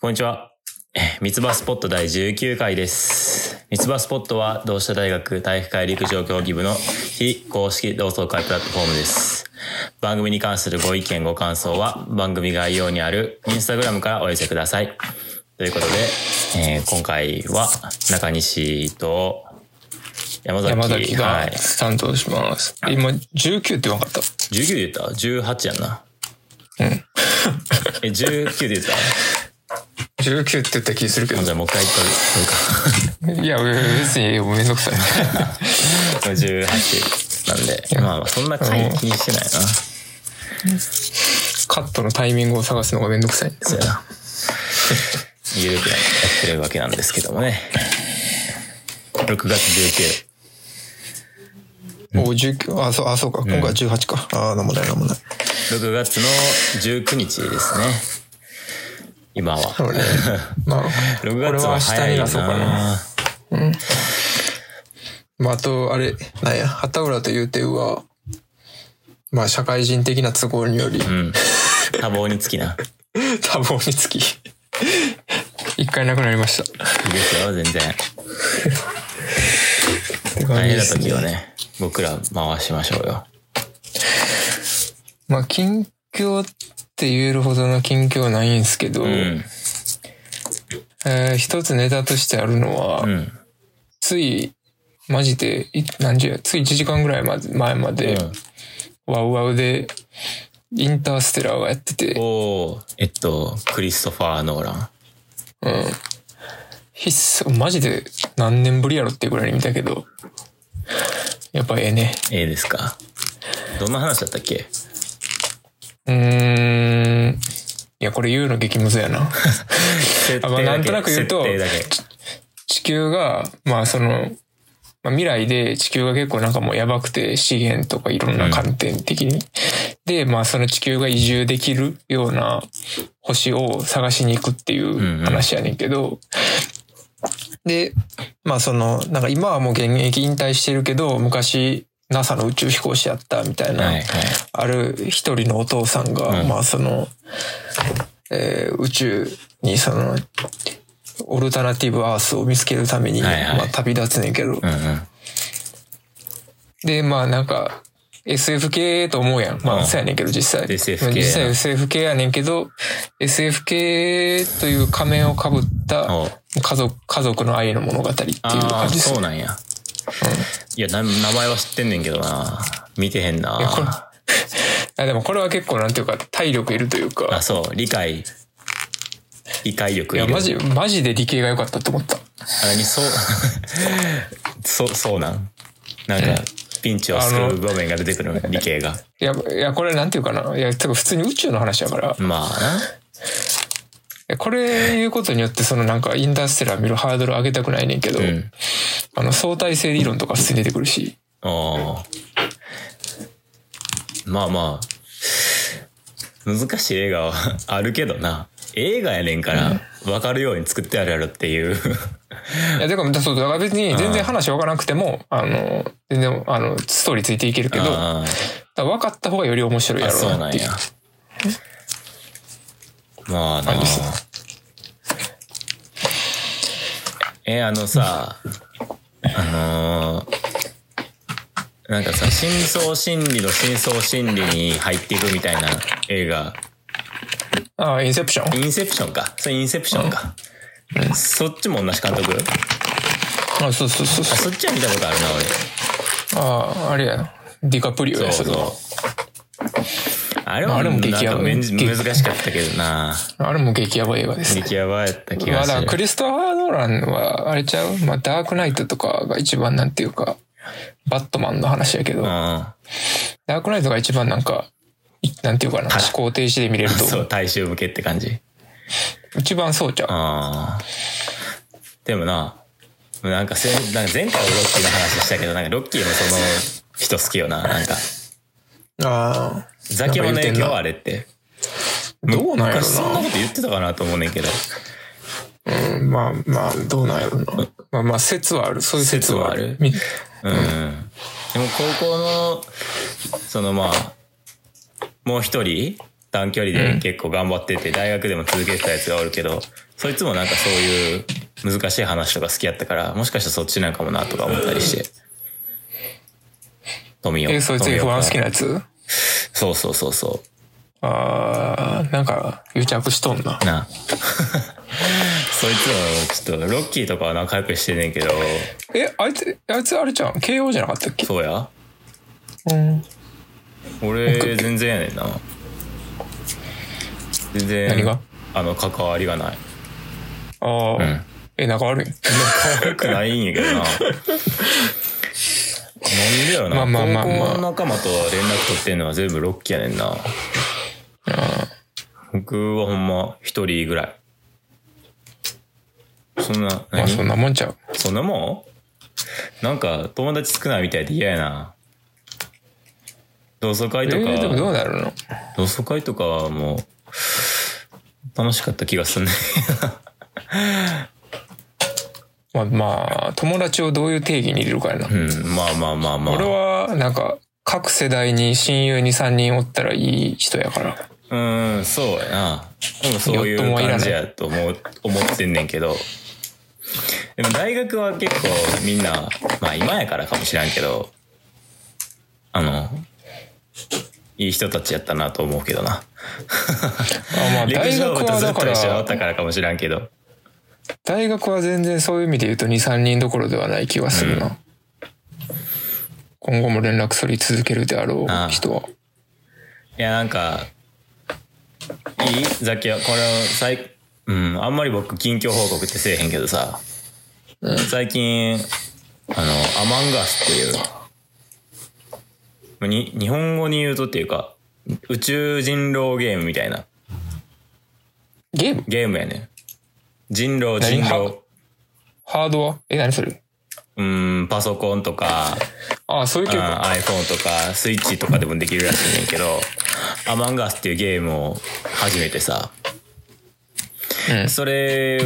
こんにちは。えー三つ葉スポット第19回です。三つ葉スポットは同志社大学体育会陸上競技部の非公式同窓会プラットフォームです。番組に関するご意見ご感想は番組概要にあるインスタグラムからお寄せください。ということで、えー今回は中西と山崎山崎はい。が担当します。今、19って言わなかった。19で言った ?18 やんな。うん。え、19で言った？19って言った気するけど。じゃあもう一回言っとるか。いや、別にめんどくさい。18なんで、まあまあそんな回気にしてないな。カットのタイミングを探すのがめんどくさいんですそうやな。ゆるくやってるわけなんですけどもね。6月19。お19、あ、そう、あ、そうか。今回18か。ああ、なんもないなんもない。6月の19日ですね。今は。そうね。まあ、6月は早いこれは明日に出そうかな。な。まあ、あと、あれ、なんや、畑浦という点は、まあ、社会人的な都合により、うん。多忙につきな。多忙につき、一回なくなりました。いいですよ、全然。大変な時はね、僕ら回しましょうよ。まあ、近況って言えるほどの近況はないんですけど、うん。えー一つネタとしてあるのは、うん。つい、マジで、い何時や、つい1時間ぐらいまで前まで、ワウワウで、インターステラーがやってて、おーえっと、クリストファー・ノーラン。うん。必須、マジで何年ぶりやろってぐらいに見たけど、やっぱええね。ええですか？どんな話だったっけ？うーん。いや、これ言うの激ムズやな。あまあなんとなく言うと。地球が、まあその、まあ、未来で地球が結構なんかもうやばくて資源とかいろんな観点的に。で、まあその地球が移住できるような星を探しに行くっていう話やねんけど、で、まあその、なんか今はもう現役引退してるけど、昔 NASA の宇宙飛行士やったみたいな、はいはい。ある一人のお父さんが、うんまあその、えー宇宙にその、オルタナティブアースを見つけるために、はいはいまあ旅立つねんけど、うんうん。で、まあなんか、SF 系と思うやん。まうんあ、そうやねんけど、実際。SF 系実際 SF 系やねんけど、SF 系という仮面をかぶった家族、家族の愛の物語っていう感じですそうなんや。いやな、名前は知ってんねんけどな。見てへんな。あでもこれは結構なんていうか、体力いるというかあ、、そう、理解。理解力いや、いる。マジ、マジで理系が良かったと思った。あ何？そう、そう、そうなん？なんか、ピンチを救う場面が出てくる理系が。いや、いや、これなんていうかな。いや、多分普通に宇宙の話やから。いまあな。やこれ言うことによって、そのなんかインターステラー見るハードル上げたくないねんけど、うん。あの相対性理論とか普通に出てくるし。ああ。まあまあ、難しい映画はあるけどな。映画やねんから、分かるように作ってあるやろっていう。いや、だから、そう、だから別に全然話分からなくても、あの、全然、あの、ストーリーついていけるけど、分かった方がより面白いあ、やあそうなんろうなっていう。や。まあな感じですえ、あのさ、あのーなんかさ、深層心理の深層心理に入っていくみたいな映画、ああ、インセプションインセプションか。それインセプションか。そっちも同じ監督？あそうそうそうあ、そう。そっちは見たことあるな、ああ、あれや。ディカプリオ俺。や、そそう。そう。あれはあれも激ヤバ難しかったけどな。あれも激ヤバ映画ですね。激ヤバやった気まあ、がする。だからクリストファー・ノーランは、あれちゃうまあ、ダークナイトとかが一番なんていうか、バットマンの話やけど、うん。ダークナイトが一番なんか、いなんていうかな、はい思考停止で見れると思。そうう、大衆向けって感じ。一番そうちゃう。ああ。でもな、なんかせなんか前回はロッキーの話したけど、なんかロッキーもその人好きよな。なんか、ああ。ザキヤマの影響あれ。れって。どうなんやろ昔そんなな。こと言ってたかなと思うねんけど。うん、まあまあ、どうなんやろな。まあまあ、説はある。そういう説はある。みうん。でも高校の、そのまあ、もう一人、短距離で結構頑張ってて、大学でも続けてたやつがおるけど、そいつもなんかそういう難しい話とか好きやったから、もしかしたらそっちなんかもなとか思ったりして。富岡。え、そいつ富 F1 岡好きなやつ？そうそうそうそあー、なんか、癒着しとんな。う。。な。そいつもちょっとロッキーとかは仲良くしてんねんけど、え、あいつ、あいつあれじゃん慶応じゃなかったっけ？そうや。うん。俺全然やねんな。全然何が？あの関わりがない。あー、ん。え、仲悪い？可愛くないんやけどな なんでやろな、まあまあまあまあ。高校の仲間と連絡取ってんのは全部ロッキーやねんな。僕はほんま一人ぐらい。そんなまあ何？そんなもんちゃう。そんなもん？なんか友達少ないみたいで嫌やな。同窓会えとか、ー、でもどうなるの同窓会とかはもう楽しかった気がするねまあ、まあ、友達をどういう定義に入れるかやな。うんまあまあまあまあ。俺は、なんか、各世代に親友に3人おったらいい人やから。うんそうやな。でもそういう感じやと思う思ってんねんけど。でも大学は結構みんなまあ今やからかもしらんけどあのいい人たちやったなと思うけどな。あまあ、大学はだか部とずっと一緒だったら、からかもしらんけど大学は全然そういう意味で言うと2、3人どころではない気がするな。今後も連絡取り続けるであろああう人は。いやなんかいい？ザキヤこれ最うんあんまり僕近況報告ってせえへんけどさ、最近あの「アマンガス」っていうまあに日本語に言うとっていうか宇宙人狼ゲームみたいな。ゲーム？ゲームやねん人狼何？人狼ハードは？え、何それ？うんパソコンとかああ、そういう系あか。iPhone とかスイッチとかでもできるらしいねんけど「アマンガス」っていうゲームを始めてさうん。それ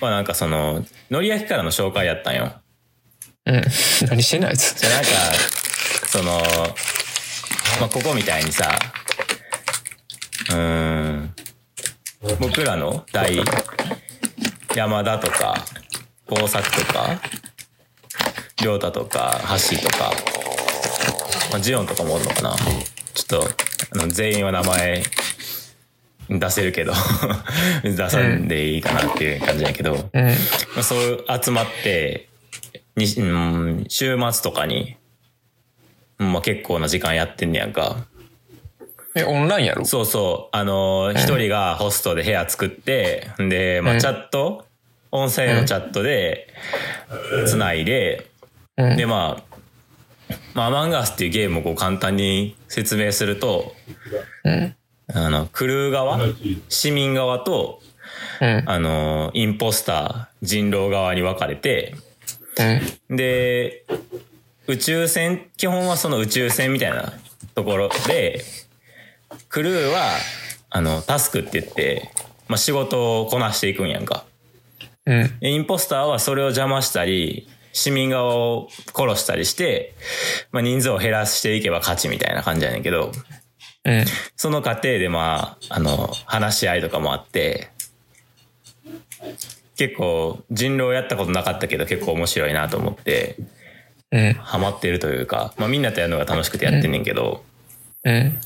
はなんかその、のり焼きからの紹介やったんよ。うん。何してんのあいつ？じゃあなんか、その、まあ、ここみたいにさ、うーん、僕らの代、山田とか、大作とか、亮太とか、橋とか、まあ、ジオンとかもおるのかな。ちょっと、あの全員は名前出せるけど、出さんでいいかなっていう感じやけど、うん。まあ、そう集まって、にうん、週末とかに、うんまあ、結構な時間やってんねやんか。え、オンラインやろ？そうそう、あのー、一人がホストで部屋作って、で、まあ、うんチャット、音声のチャットで、つないで、うん。で、まあ、まあ、アマンガースっていうゲームをこう簡単に説明すると、うん。あの、クルー側、市民側と、うん。あのー、インポスター、人狼側に分かれて、うん。で、宇宙船、基本はその宇宙船みたいなところで、クルーは、あの、タスクって言って、まあ、仕事をこなしていくんやんか。うん。でインポスターはそれを邪魔したり、市民側を殺したりして、まあ、人数を減らしていけば勝ちみたいな感じやねんけど、うん。その過程でまあ、あの、話し合いとかもあって、結構人狼やったことなかったけど結構面白いなと思って、うん。ハマってるというか、まあみんなとやるのが楽しくてやってんねんけど、うん。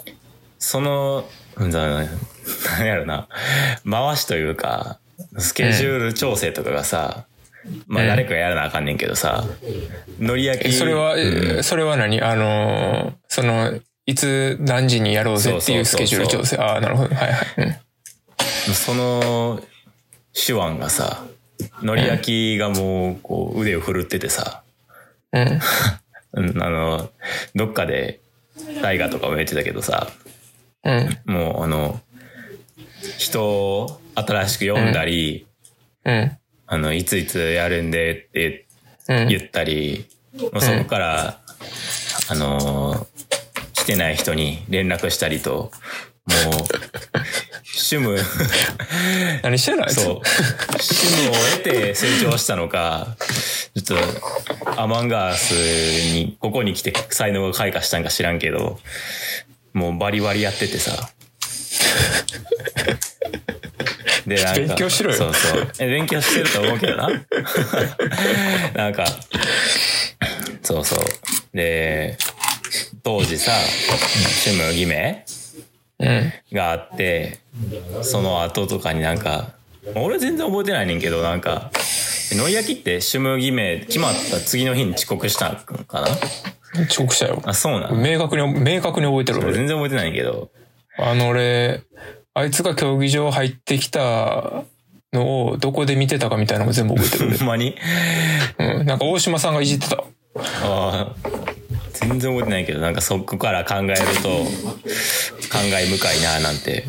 その、うんだなんやろな、回しというか、スケジュール調整とかがさ、まあうん誰かがやらなあかんねんけどさ、のり焼き。えそれは、えそれは何？あのー、その、いつ何時にやろうぜっていうスケジュール調整。ああ、なるほど。はいはい。その手腕がさ、のり焼きがもうこう腕を振るっててさ、うん。うん あの、どっかで大河とかも言ってたけどさ、うん。もうあの、人を新しく呼んだり、うん。あの、いついつやるんでってうん。言ったり、もうそこから、あのー来てない人に連絡したりと、もう、趣味、何してんのあいつ？そう、趣味を得て成長したのか、ちょっと、アマンガースに、ここに来て才能が開花したんか知らんけど、もうバリバリやっててさ、で、なんか。勉強しろよそうそう。え、勉強してると思うけどな。なんか、そうそう。で、当時さ、趣味義名うん。があって、その後とかになんか、俺全然覚えてないねんけど、なんか、のり焼きって主務義名決まった次の日に遅刻したんかな？遅刻したよ。あ、そうなん？明確に、明確に覚えてる全然覚えてないけど。あの俺、あいつが競技場入ってきたのをどこで見てたかみたいなのも全部覚えてる ほんまに？俺。うん。なんか大島さんがいじってた。ああ、全然覚えてないけど、なんかそこから考えると、感慨深いななんて、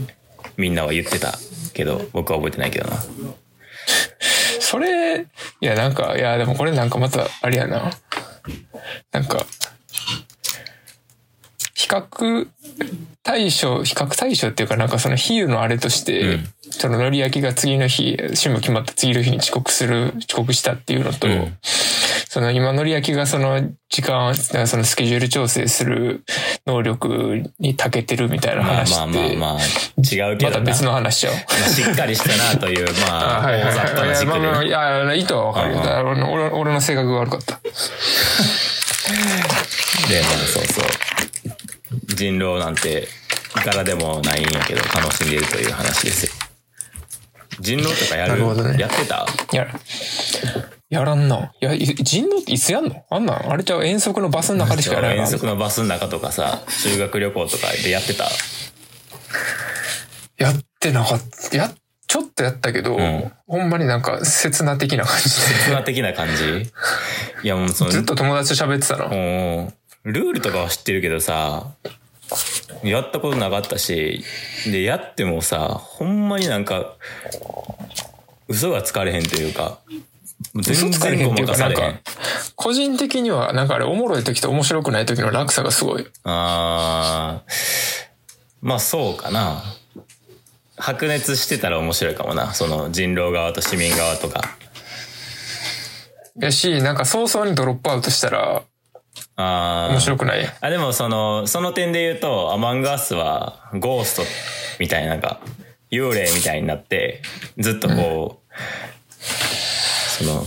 みんなは言ってたけど、僕は覚えてないけどな。それ、いやなんか、いやでもこれなんかまた、あれやな。なんか、比較対象、比較対象っていうかなんかその比喩のあれとして、うんそののり焼きが次の日、趣味決まった次の日に遅刻する、遅刻したっていうのと、うんその今のり焼きがその時間、そのスケジュール調整する能力に長けてるみたいなまあ話まあって、まあまあ、違うけどな。また別の話しちゃう。まあしっかりしたなという、まあ、はいはいい。いまあまあ。や、意図はわかるよ。うんうんだから俺の俺俺の性格が悪かった。で、まあそうそう。人狼なんて、いからでもないんやけど、楽しんでいるという話ですよ。人狼とかやるなるほどねやってた？や、やらんな。いや、い人狼っていつやんの？あんなん？あれちゃう遠足のバスの中でしかやらない 遠足のバスの中とかさ、修学旅行とかでやってた？やってなかった。や、ちょっとやったけど、んほんまになんか刹那的な感じツア的な感じ？いやもうそので。ずっと友達と喋ってたな。もう、ルールとかは知ってるけどさ、やったことなかったし、で、やってもさ、ほんまになんか、嘘がつかれへんというか、嘘全然ごまかされへんか。、個人的には、なんかあれ、おもろい時と面白くない時の落差がすごい。あーまあそうかな。白熱してたら面白いかもな。その人狼側と市民側とか。やし、なんか早々にドロップアウトしたら、あー面白くない？あ、でもその、その点で言うと、アマンガースはゴーストみたいな、なんか、幽霊みたいになって、ずっとこう、その、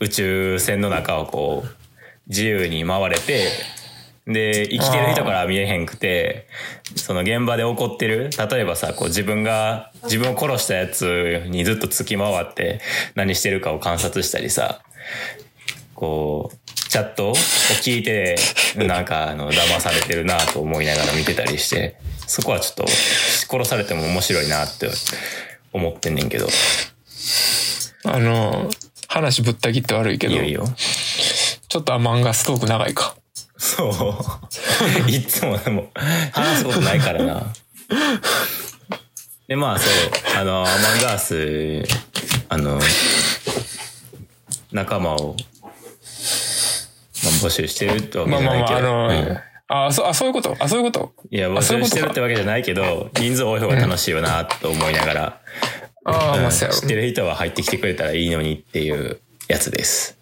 宇宙船の中をこう、自由に回れて、で、生きてる人からは見えへんくて、その現場で起こってる、例えばさ、こう自分が、自分を殺したやつにずっと付き回って何してるかを観察したりさ、こう、チャットを聞いて、なんか、あの、騙されてるなと思いながら見てたりして、そこはちょっと、殺されても面白いなって思ってんねんけど、あの、話ぶった切って悪いけど、いよいよ。ちょっとアマンガストーク長いか。そう。いつもでも、話すことないからな。で、まあそう、あの、アマンガース、あの、仲間を、まあ、募集してるってわけまあまあまあ、じゃないけど。あの、うん。あそうあ、そういうこと？あ、そういうこと？いや、募集してるってわけじゃないけど、人数多い方が楽しいよな、と思いながら、ああ、うん。まあ、知ってる人は入ってきてくれたらいいのにっていうやつです。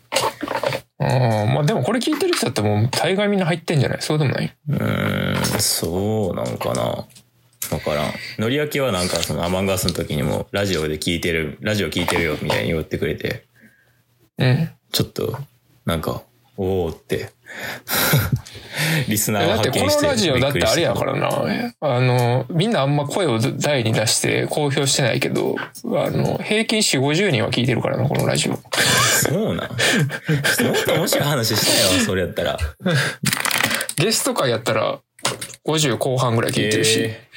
うん、まあでもこれ聞いてる人だってもう大概みんな入ってんじゃない？そうでもない？うーん、そうなんかな。わからん。のり焼きはなんかそのアマンガースの時にもラジオで聞いてる、ラジオ聞いてるよみたいに言ってくれて、うん。ちょっと、なんか、おおって。リスナーをだってこのラジオだってあれやら。からな。あの、みんなあんま声を大に出して公表してないけど、あの、平均4、50人は聞いてるからな、このラジオ。そうなん？もっと面白い話したよ、それやったら。ゲスト会やったら50後半ぐらい聞いてるし、えー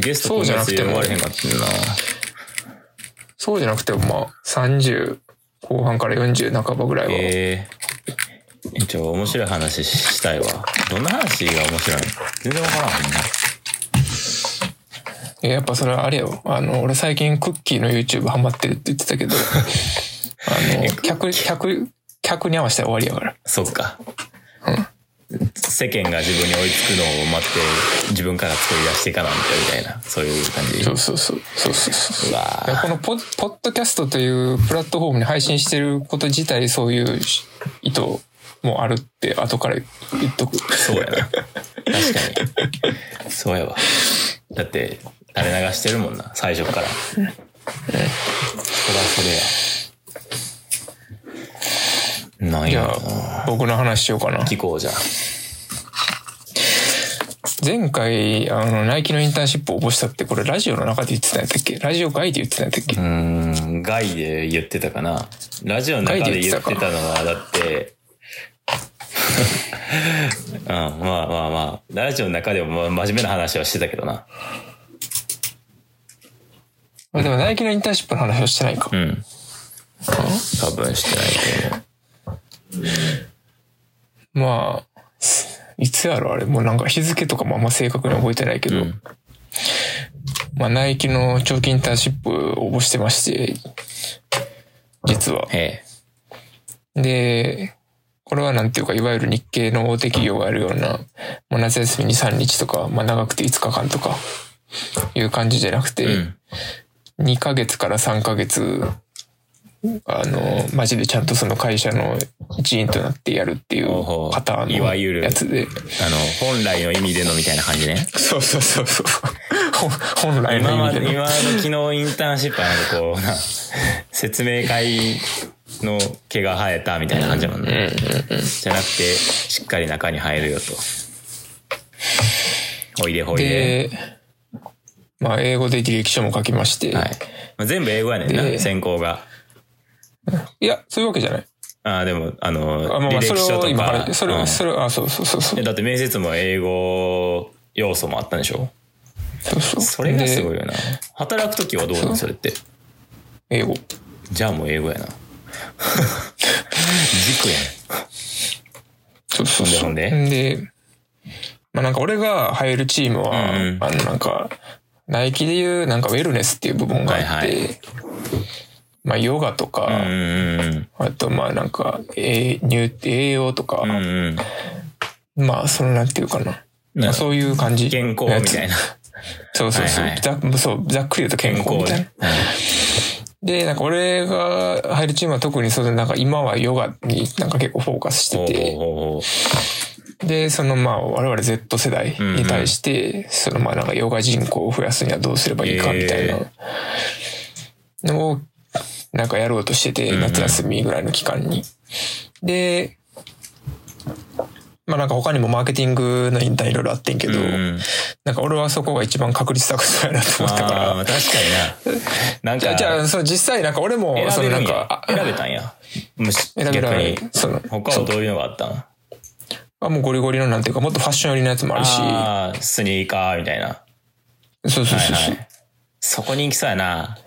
ゲストそうじゃなくてもれへんかったんな。そうじゃなくてもまあ30後半から40半ばぐらいは。えー、ちょ、面白い話したいわ。どんな話が面白いの？全然わからんもんな。えやっぱそれはあれよ。あの、俺最近クッキーの YouTube ハマってるって言ってたけど、あの、客、客、客に合わせたら終わりやから。そっか。世間が自分に追いつくのを待って、自分から作り出していかなんてみたいな、そういう感じ？そうそうそう。そうそうそう。うわこのポッポッドキャストというプラットフォームに配信してること自体そういう意図もあるって後から言っとく。そうやな。確かに。そうやわ。だって、垂れ流してるもんな、最初から。そりゃそれや。なんや僕の話しようかな。聞こうじゃあ。前回、あの、ナイキのインターンシップ応募したって、これラジオの中で言ってたんやったっけ？ラジオ外で言ってたんやったっけ？うーん、外で言ってたかな。ラジオの中で言ってたのは、だって、うん、まあまあまあ、ラジオの中でもまあ真面目な話はしてたけどな。あでもナイキのインターンシップの話はしてないか。うん。多分してないと思う。まあ、いつやろあれ。もうなんか日付とかもあんま正確に覚えてないけど、うんまあナイキの長期インターンシップ応募してまして、実は。へで、これはなんていうか、いわゆる日系の大手企業があるような、もう夏休みに3日とか、まあ長くて5日間とか、いう感じじゃなくて、え。うん。2ヶ月から3ヶ月、あの、マジでちゃんとその会社の一員となってやるっていうパターンいわゆるのやつで。あの、本来の意味でのみたいな感じね。そうそうそうそう。ほ本来の意味での。今時のインターンシップはなんかこうな、説明会の毛が生えたみたいな感じだもんね。じゃなくて、しっかり中に入るよと。おいでほいで。で、まあ英語で履歴書も書きまして、はい。まあ、全部英語やねんな、で専攻が。いや、そういうわけじゃない。ああ、でも、あの、あまあ履歴書とを今か、それ、うんそれ、あ、そうそうそうそう。だって面接も英語要素もあったんでしょ？そうそう。それがすごいでよな。働くときはどうなの？それって。英語。じゃあもう英語やな。軸やん。そうそうそう。でで、まあなんか俺が入るチームは、うんうんあのなんか、ナイキでいうなんかウェルネスっていう部門があって、はいはまあヨガとか、うんうんうん。あとまあなんか、栄乳栄養とか、うんうん。まあそのなんていうかな。まあ、そういう感じ。健康みたいな。そうそうそう。はいはいざそうざっくり言うと健康みたいな。ね。で、なんか俺が入るチームは特にそのなんか今はヨガになんか結構フォーカスしてて、で、そのまあ我々 Z 世代に対して、そのまあなんかヨガ人口を増やすにはどうすればいいかみたいなのをなんかやろうとしてて、夏休みぐらいの期間に。で、まあなんか他にもマーケティングのインターンいろいろあってんけど、うんうんなんか俺はそこが一番確率高そうやなと思ったから、確かにな。なんじゃあ、か、じゃあ、そう、実際なんか俺も、そのなん選べるんやか、。選べたんや。むし選べられ逆に。その、他はどういうのがあったん？あもうゴリゴリのなんていうか、もっとファッション寄りのやつもあるし、ああ、スニーカーみたいな。そうそうはいそうそう。はい。そこ人気そうやな。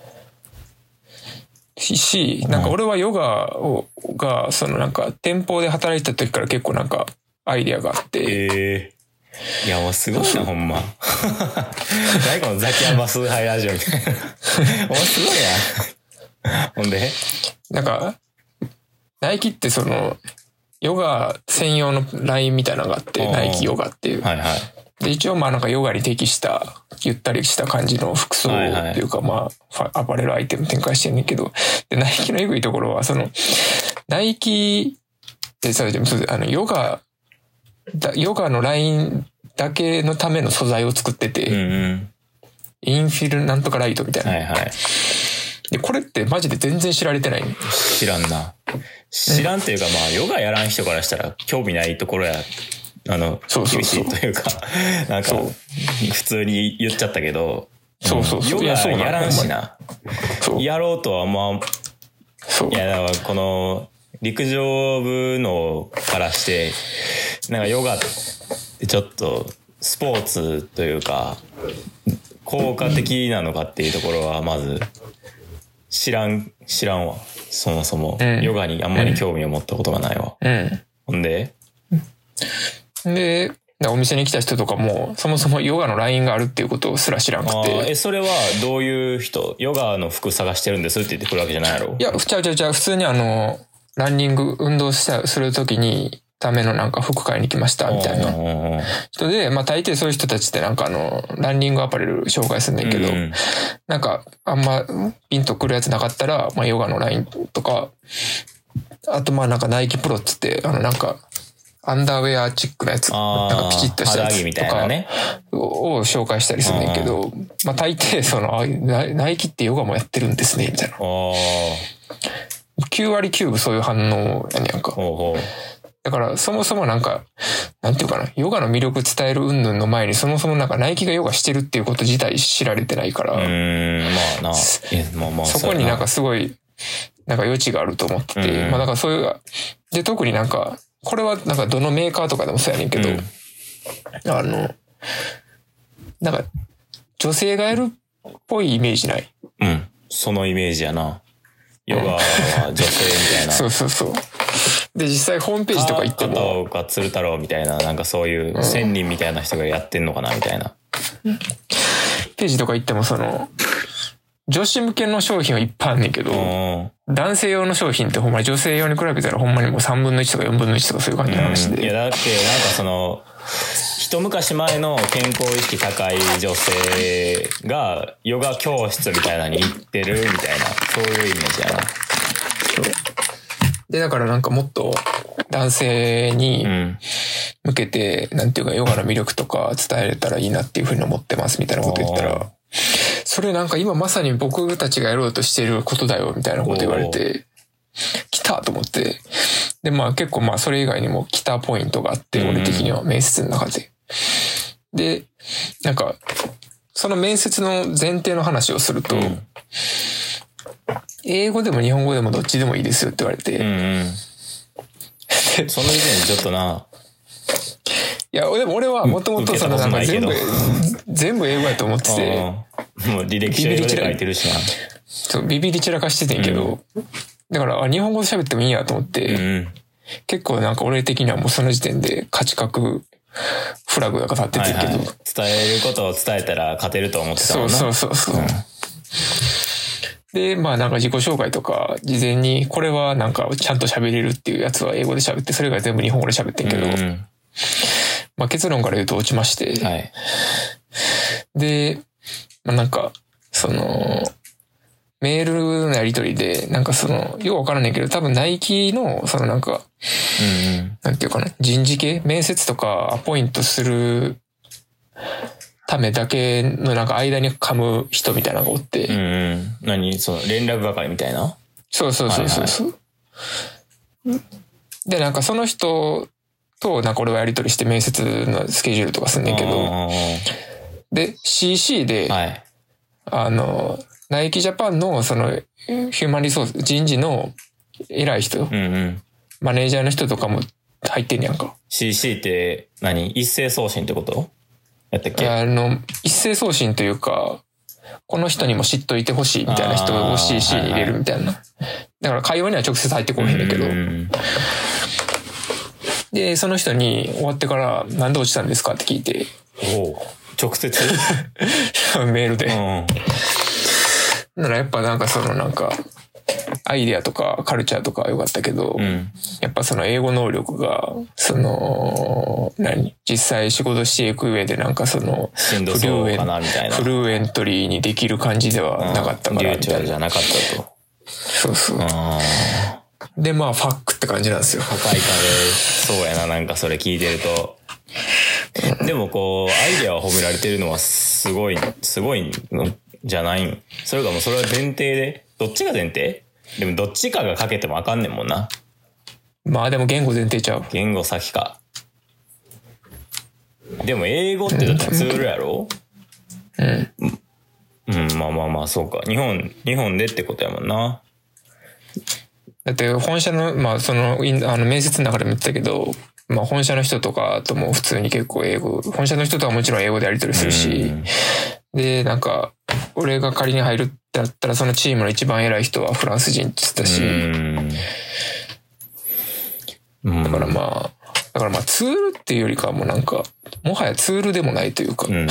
し、なんか俺はヨガを、が、そのなんか店舗で働いてた時から結構なんかアイディアがあって、ええいや、もうすごいな、ほんま。何このザキヤマ崇拝ラジオみたいな。もうすごいな。ほんで？なんか、ナイキってその、ヨガ専用のラインみたいなのがあって、ナイキヨガっていう。はいはい。で、一応まあなんかヨガに適した、ゆったりした感じの服装っていうかまあ、アパレルアイテム展開してんねんけど、で、ナイキのエグいところは、その、ナイキってさ、でもそうあの、ヨガ、だヨガのラインだけのための素材を作ってて、うんうん。インフィルなんとかライトみたいな。はいはい。で、これってマジで全然知られてないね知らんな。知らんというか、まあ、ヨガやらん人からしたら興味ないところや、あの、そうそうそう厳しいというか、なんか普通に言っちゃったけど、そうそうそうヨガいやそうなのやらんしな。やろうとはまあ、い。や、だからこの、陸上部のからして、なんかヨガってちょっと、スポーツというか、効果的なのかっていうところは、まず、知らん、知らんわ。そもそも。うんヨガにあんまり興味を持ったことがないわ。うん。ほんで、で、お店に来た人とかも、そもそもヨガのラインがあるっていうことすら知らんくて。え、それはどういう人？ヨガの服探してるんですって言ってくるわけじゃないやろいや、ちゃうちゃうちゃう、普通にあの、ランニング、運動した、するときに、ためのなんか服買いに来ました、みたいな。な。人で、まあ大抵そういう人たちってなんかあの、ランニングアパレル紹介するんだけど、うん。なんか、あんまピンとくるやつなかったら、まあヨガのラインとか、あとまあなんかナイキプロっつって、あのなんか、アンダーウェアチックなやつ、なんかピチッとしたやつとかを紹介したりするんだけど、まあ大抵その、ナイキってヨガもやってるんですね、みたいな。おー9割9分そういう反応やねやんか。ほうほう。だからそもそもなんか、なんていうかな、ヨガの魅力伝える云々の前にそもそもなんかナイキがヨガしてるっていうこと自体知られてないから、うーん、まあな。えまあまあ、そこになんかうすごい、なんか余地があると思ってて、うんまあだからそういう、で、特になんか、これはなんかどのメーカーとかでもそうやねんけど、うんあの、なんか、女性がやるっぽいイメージない？うん。そのイメージやな。ヨガは女性みたいな。そうそうそう。で、実際ホームページとか行っても、加藤か鶴太郎みたいな、なんかそういう仙人みたいな人がやってんのかなみたいな。ページとか行ってもその、女子向けの商品はいっぱいあんねんけど、うん。男性用の商品ってほんまに女性用に比べたらほんまにもう3分の1とか4分の1とかそういう感じの話いや、で。だってなんかその、一昔前の健康意識高い女性がヨガ教室みたいなのに行ってるみたいな、そういうイメージやな。で、だからなんかもっと男性にうん。向けて、なんていうかヨガの魅力とか伝えれたらいいなっていうふうに思ってますみたいなこと言ったら、それなんか今まさに僕たちがやろうとしていることだよみたいなこと言われて、来たと思って。で、まあ結構まあそれ以外にも来たポイントがあって、うん俺的には面接の中で。で、なんか、その面接の前提の話をすると、うん。英語でも日本語でもどっちでもいいですよって言われて、うんうん。その時点でちょっとな、いや、でも俺はもともとそのなんか全部全部英語やと思ってて、うんもう履歴書英語で書いてるしな。そうビビり散らかしててんけど、だから、あ日本語で喋ってもいいんやと思って、うん。結構なんか俺的にはもうその時点で価値格フラグが立っててんけど、はいはい。伝えることを伝えたら勝てると思ってたもんな。そうそうそうそう。で、まあなんか自己紹介とか、事前にこれはなんかちゃんと喋れるっていうやつは英語で喋って、それが全部日本語で喋ってんけど、うんまあ結論から言うと落ちまして、はい。で、まあ、なんか、その、メールのやりとりで、なんかその、よくわからないけど、多分ナイキの、そのなんか、うんうん。なんていうかな、人事系？面接とかアポイントするためだけのなんか間に噛む人みたいなのがおって、うんうん。何？その連絡係みたいな？そうそうそうそうそう。で、なんかその人となんか俺はやりとりして面接のスケジュールとかすんねんけど、ど。で、CC で、はい。あの、ナイキジャパンのそのヒューマンリソース、人事の偉い人、うんうん。マネージャーの人とかも入ってんねやんか。CC って何？一斉送信ってこと？やったっけ？あの、一斉送信というか、この人にも知っといてほしいみたいな人を CC に入れるみたいな。だから会話には直接入ってこへんだけど。う、んで、その人に終わってからなんで落ちたんですか？って聞いて、おう。直接？メールで。うん。ならやっぱなんかそのなんか、アイデアとかカルチャーとかは良かったけど、うん。やっぱその英語能力が、その、何？実際仕事していく上でなんかその。フルエントリーにできる感じではなかったから、流みたいな。暢じゃなかったと。そうそう。で、まあ、ファックって感じなんですよ。高い壁、そうやな、なんかそれ聞いてると。でもこう、アイデアを褒められてるのはすごい、すごいのじゃないん。それかもうそれは前提で、どっちが前提？でもどっちかがかけてもあかんねんもんな。まあでも言語前提ちゃう。言語先か。でも英語ってだってツールやろ？うん。うん、まあまあまあ、そうか。日本、日本でってことやもんな。だって本社の、まあその、インあの面接の中でも言ってたけど、まあ本社の人とかとも普通に結構英語、本社の人とはもちろん英語でやり取りするし、うんで、なんか、俺が仮に入るってなったらそのチームの一番偉い人はフランス人って言ってたし、だからまあ、だからまあツールっていうよりかはもうなんか、もはやツールでもないというか、うん。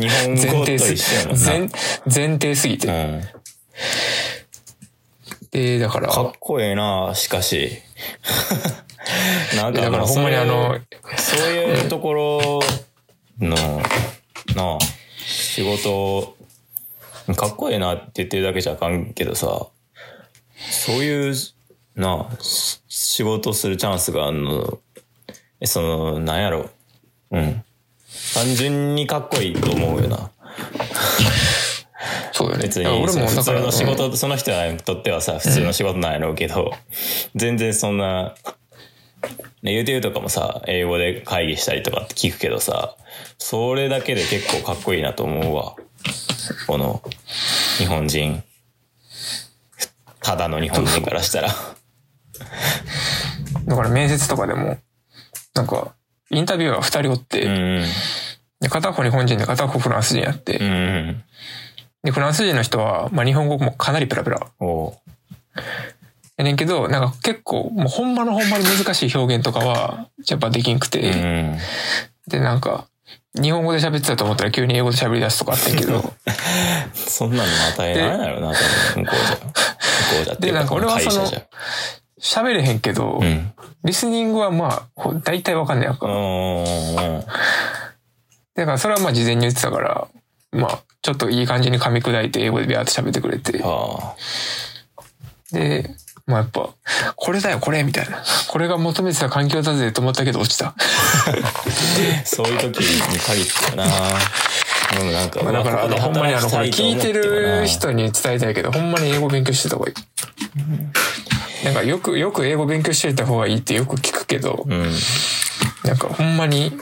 日本前語と提す一緒やな。前前提すぎて。うん。で、だから、かっこええな、しかし。なんかだからほんまにあの、そういうところの、なあ、仕事、かっこええなって言ってるだけじゃあかんけどさ、そういう、な仕事するチャンスがあるの、その、なんやろ。うん。単純にかっこいいと思うよな。そうよね。別に、その普通の仕事、その人にとってはさ、普通の仕事なんやろうけど、全然そんな、ね、言うてるとかもさ、英語で会議したりとかって聞くけどさ、それだけで結構かっこいいなと思うわ。この、日本人。ただの日本人からしたら。だから面接とかでも、なんか、インタビュアーが二人おって、うん。で片方日本人で片方フランス人やって、うん。で、フランス人の人は、まあ日本語もかなりペラペラ。やねんけど、なんか結構、もうほんまのほんまに難しい表現とかは、やっぱできんくて、うん。で、なんか、日本語で喋ってたと思ったら急に英語で喋り出すとかあってんけど、そんなの与えないやろな、多分、向こうじゃ。向こうじゃっでなんか俺はその。喋れへんけど、うん。リスニングはまあ、ほ大体わかんないやんか。うん。だからそれはまあ事前に言ってたから、まあ、ちょっといい感じに噛み砕いて英語でビャーって喋ってくれて、はで、まあやっぱ、これだよこれみたいな。これが求めてた環境だぜと思ったけど落ちた。あ。そういう時に限ってな。でもなんか、だから、あの、ほんまにあの、これ聞いてる人人に伝えたいけど、ほんまに英語勉強してた方がいい。なんかよく、よく英語勉強してた方がいいってよく聞くけど、うん。なんかほんまに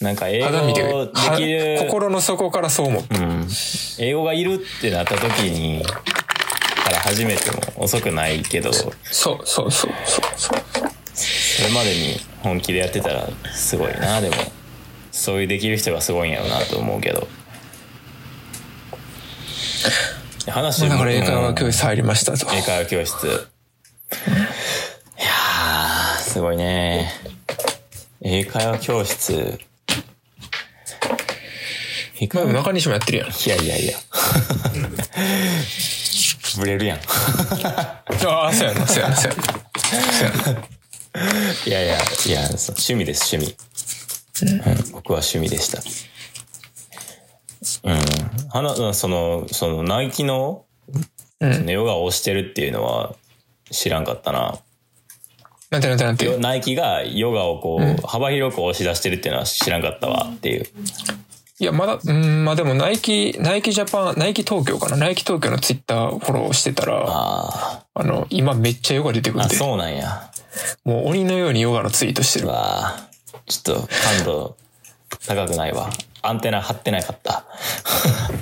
なんか英語できる、は心の底からそう思う。うん。英語がいるってなった時に、始めても遅くないけど、そそうそうそうそうそう。れまでに本気でやってたらすごいな、でも。そういうできる人がすごいんやろうなと思うけど。話だから英うん会話教室入りましたと。英会話教室。いやー、すごいね。英会話教室。英会中西もやってるやん。いやいやいや。ブレるやん。ああ、そうやな、そうやな、そうやな。いやいや、いや、趣味です、趣味。うん、僕は趣味でした。うん。花、その、その、ナイキの、うん。ヨガをしてるっていうのは知らんかったな。な。んてな。んてな。んて。ナイキがヨガをこう、幅広く押し出してるっていうのは知らんかったわっていう。いや、まだ、うん、まあでも、ナイキ、ナイキジャパン、ナイキ東京かな？ナイキ東京のツイッターフォローしてたら、ああの、今めっちゃヨガ出てくるんで、そうなんや。もう鬼のようにヨガのツイートしてうる。わあちょっと感度高くないわ。アンテナ張ってなかった。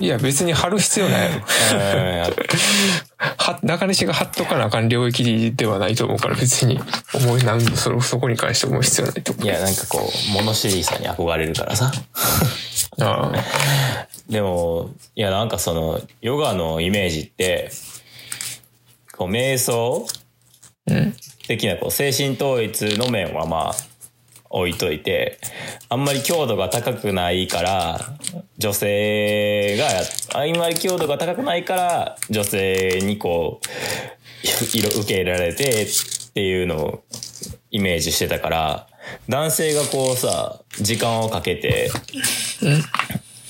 いや、別に貼る必要ないやろ。うん は、中西が貼っとかなあかん領域ではないと思うから、別に思い、なんそれそこに関して思う必要ないと思いや、なんかこう、物知りさに憧れるからさ。う。ああ。でも、いや、なんかその、ヨガのイメージって、こう、瞑想うん。的な、こう、精神統一の面はまあ、置いといて、あんまり強度が高くないから、女性が、あんまり強度が高くないから、女性にこう、いろ受け入れられてっていうのをイメージしてたから、男性がこうさ、時間をかけて、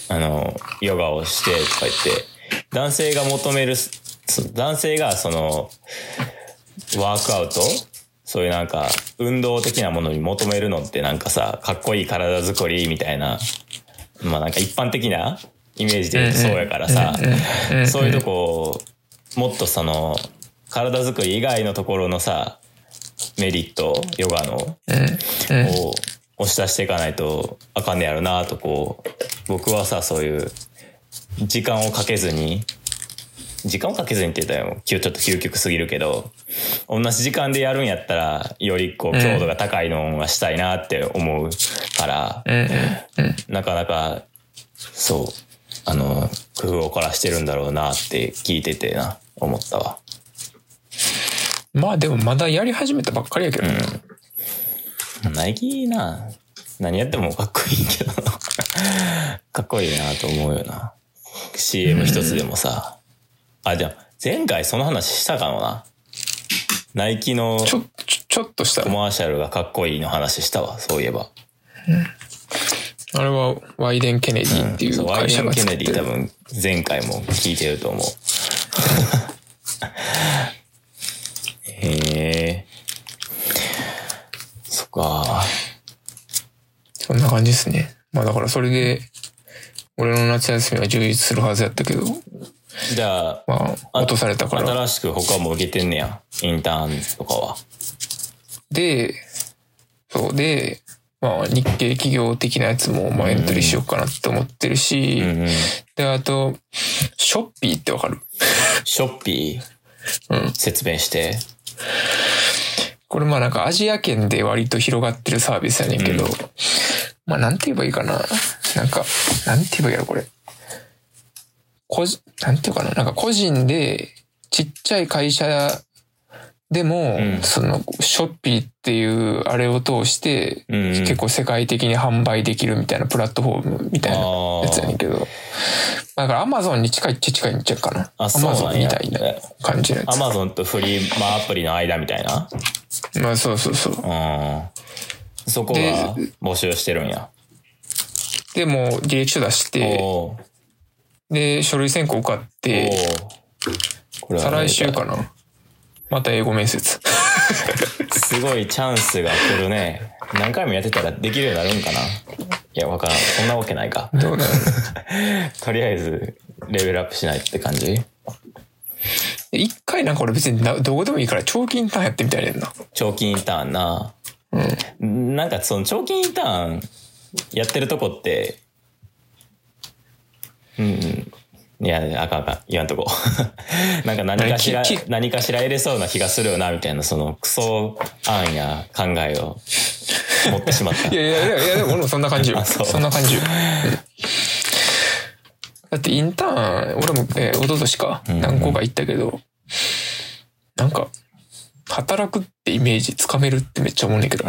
あの、ヨガをしてとか言って、男性が求める、男性がその、ワークアウトそういうなんか、運動的なものに求めるのってなんかさ、かっこいい体作りみたいな、まあなんか一般的なイメージで言うとそうやからさ、そういうとこを、もっとその、体作り以外のところのさ、メリット、ヨガの、を押し出していかないとあかんねやろなとこう、僕はさ、そういう、時間をかけずに、時間をかけずにって言ったらちょっと究極すぎるけど、同じ時間でやるんやったら、よりこう、強度が高いのがしたいなって思うから、なかなか、そう、あの、工夫を凝らしてるんだろうなって聞いててな、思ったわ。まあでもまだやり始めたばっかりやけどね。ナイキな、何やってもかっこいいけど、かっこいいなと思うよな。CM 一つでもさ。あ、じゃあ、前回その話したかもな。ナイキのちょ、ちょ、ちょっとしたコ。マーシャルがかっこいいの話したわ、そういえば。あれはワイデン・ケネディっていそううワイデン・会社がケ。ネディ多分前回も聞いてると思う。へえ。そっか。な感じですね。まあだからそれで、俺の夏休みは充実するはずやったけど、じゃあ、まあ、落とされたから。新しく他も受けてんねや。インターンとかは。で、そうで、まあ日系企業的なやつもまあエントリーしようかなって思ってるし、うんうん。で、あと、ショッピーってわかる？ショッピー、うん説明して。これまあなんかアジア圏で割と広がってるサービスやねんけど、うんまあなんて言えばいいかな。なんか、なんて言えばいいやろ、これ。個人、なんて言うかな。なんか個人で、ちっちゃい会社でも、うんその、ショッピーっていうあれを通して、うんうん結構世界的に販売できるみたいなプラットフォームみたいなやつやねんけど、まあだからアマゾンに近いっちゃ近いんちゃうかな。あアマゾンみたいな感じのやつ。アマゾンとフリー、まあアプリの間みたいな。まあそうそうそう。うん。そこでが募集してるんや。でもう履歴書出して、で、書類選考受かって、再来週かな。また英語面接。すごいチャンスが来るね。何回もやってたらできるようになるんかないや、わからん。そんなわけないか。どうなる？とりあえず、レベルアップしないって感じ？一回なんか俺別になどこでもいいから長期インターンやってみたいねんな。長期インターンな。うん。なんかその長期インターンやってるとこって、うんうん。いや、あかんあかん。言わんとこ。なんか何かしら何？かしら得れそうな気がするよな、みたいな、そのクソ案や考えを持ってしまったい。や いやいやいや、でも俺もそんな感じよ。あそうそんな感じよ。うんだってインターン、俺も、えー、一昨年か、ん何個か行ったけど、なんか、働くってイメージつかめるってめっちゃ思うねんけど、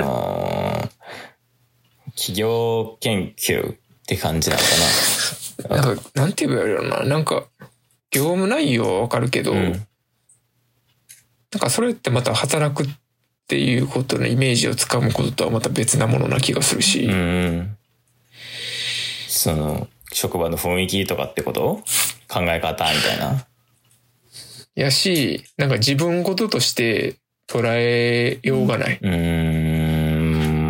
企業研究って感じなのかなんか、なんて言えばいいのな。なんか、業務内容はわかるけど、な。うん。なんかそれってまた働くっていうことのイメージをつかむこととはまた別なものな気がするし、うんうん。その、職場の雰囲気とかってこと？考え方みたいな？やし、なんか自分事として捉えようがない。うー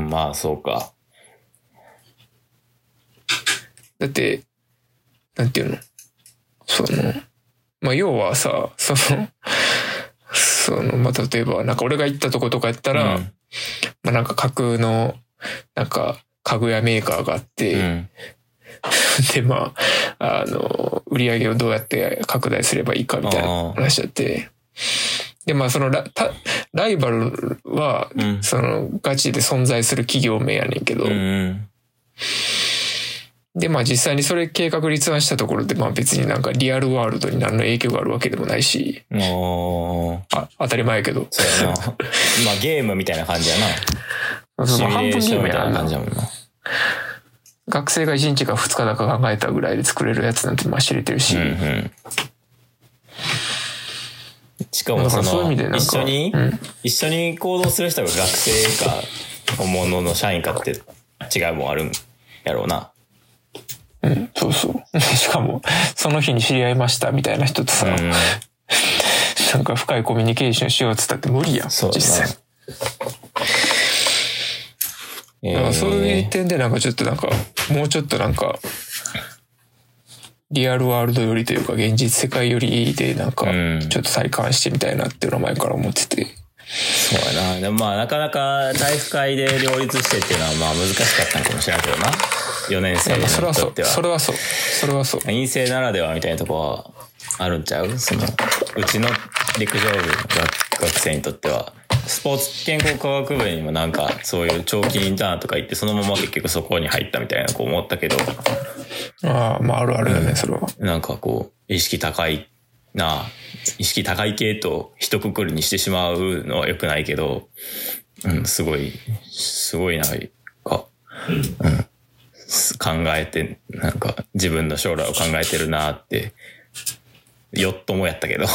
ん、まあそうか。だって、なんていうの？その、まあ要はさ、その、その、まあ例えばなんか俺が行ったとことかやったら、うんまあなんか架空の、なんか家具屋メーカーがあって、うん。で、まあ、あの、売り上げをどうやって拡大すればいいかみたいな話だって。で、まあ、そのラたライバルは、うんその、ガチで存在する企業名やねんけど、うんうん。で、まあ実際にそれ計画立案したところで、まあ別になんかリアルワールドに何の影響があるわけでもないし、あ、当たり前やけど。そうやな。まあゲームみたいな感じやな。そう半分ゲレームやなたいな感じやもんな。学生が1日か2日だか考えたぐらいで作れるやつなんてまあ知れてるし、うんうん。しかもその、一緒に、うん一緒に行動する人が学生か、本物の社員かって違いもあるんやろうな。うん、そうそう。しかも、その日に知り合いましたみたいな人とさ、うん。なんか深いコミュニケーションしようっつったって無理やん、そう実際。。えだからそういうー点でなんかちょっとなんか、もうちょっとなんか、リアルワールドよりというか現実世界よりでなんかうん、ちょっと再感してみたいなっていうのは前から思ってて。そうやな。でもまあなかなか体育会で両立してっていうのはまあ難しかったんかもしれんけどな。4年い生にやまあそれはそうとって。は。それはそう。それはそう。陰性ならではみたいなとこはあるんちゃう？その、うちの陸上部学学生にとっては、スポーツ健康科学部にもなんかそういう長期インターンとか行ってそのまま結局そこに入ったみたいな子思ったけど、ああ、まああるあるよね、それは。なんかこう、意識高いな意識高い系と一括りにしてしまうのは良くないけど、うん、すごい、すごいなんか、うん、す考えて、なんか自分の将来を考えてるなって、よっともやったけど。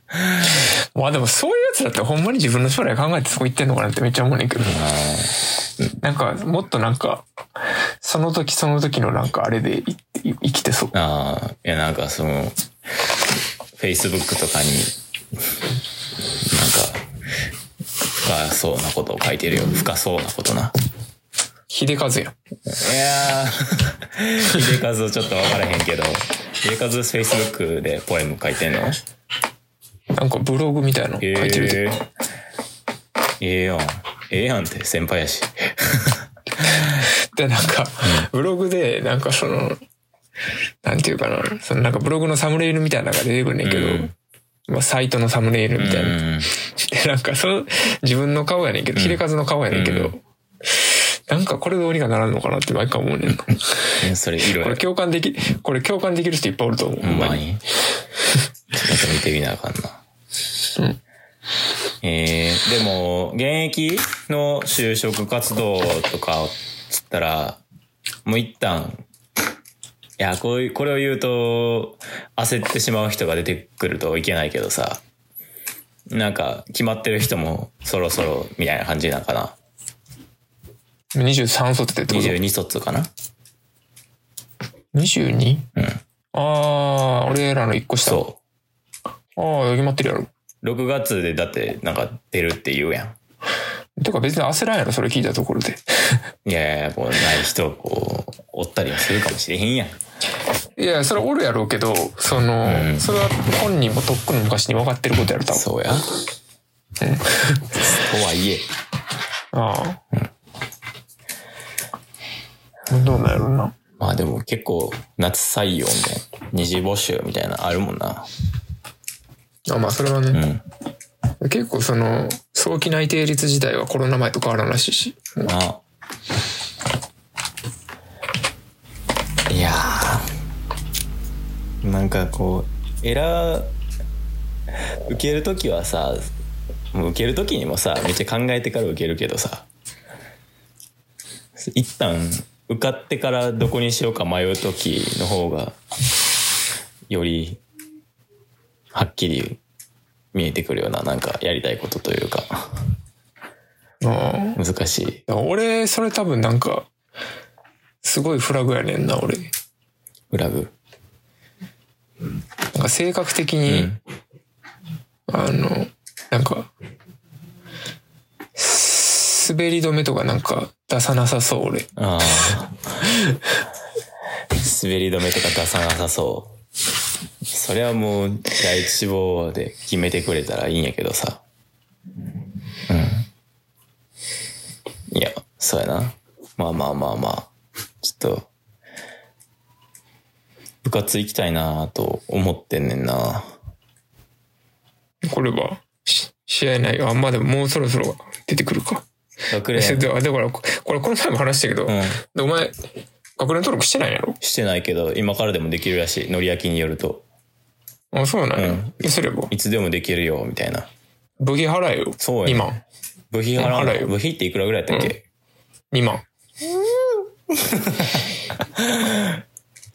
まあでもそういうやつだってほんまに自分の将来考えてそこ行ってんのかなってめっちゃ思うねんけど。なんか、もっとなんか、その時その時のなんかあれで生きてそう。ああ、いやなんかその、Facebook とかに、なんか、深そうなことを書いてるよ。深そうなことな。秀和やん。いやー、秀和ちょっと分からへんけど、秀和フェイスブックでポエム書いてんの？なんかブログみたいなの書いてるで。えー、ええやん。ええやんって先輩やし。で、なんか、ブログで、なんかその、なんていうかな、そのなんかブログのサムネイルみたいなのが出てくるねんけど、うん。まあサイトのサムネイルみたいな。うん。で、なんかその、自分の顔やねんけど、秀和の顔やねんけど、うんなんかこれどうにかならんのかなって毎回思うねん それ色れ々。共感でき、これ共感できる人いっぱいおると思う。ほんまに？に。ちょっと見てみなあかんな。うんえー、でも、現役の就職活動とかをつったら、もう一旦、いや、こういう、これを言うと、焦ってしまう人が出てくるといけないけどさ、なんか、決まってる人もそろそろ、みたいな感じなんかな。23卒でってこと？22卒かな 22? うん。ああ、俺らの1個下。そああ、決まってるやろ。う。6月でだって、なんか出るって言うやん。てか別に焦らんやろ、それ聞いたところで。いやいや、こう、ない人、こう、おったりもするかもしれへんやん。いや、それおるやろうけど、その、うんそれは本人もとっくの昔に分かってることやろ、多分。そうや。とはいえ、ああ。どうなんやろうな。まあでも結構夏採用みたいな、二次募集みたいなのあるもんな。あまあ、それはね、うん。結構その、早期内定率自体はコロナ前と変わらんらしいし。あいやーなんかこう、エラー、受けるときはさ、もう受けるときにもさ、めっちゃ考えてから受けるけどさ、一旦受かってからどこにしようか迷うときの方が、より、はっきり見えてくるような、なんかやりたいことというか。難しい。俺、それ多分なんか、すごいフラグやねんな、俺。フラグ？なんか性格的うに、ん。あの、なんか、滑り止めとかなんか出さなさそう、俺。ああ。滑り止めとか出さなさそう。それはもう第一志望で決めてくれたらいいんやけどさ。うん。いや、そうやな。まあまあまあまあ。ちょっと、部活行きたいなと思ってんねんな。これは、し試合ない。あ、まあでももうそろそろ出てくるか。学連、えだだから、ここれこの前も話したけど、うん。でお前、学年登録してないんやろ？してないけど、今からでもできるらしい。のり焼きによると。あ、そうなんや。うんえすれば。いつでもできるよ、みたいな。部費払えよ。そうやね2万。部費払えよの部費っていくらぐらいやったっけ、2万。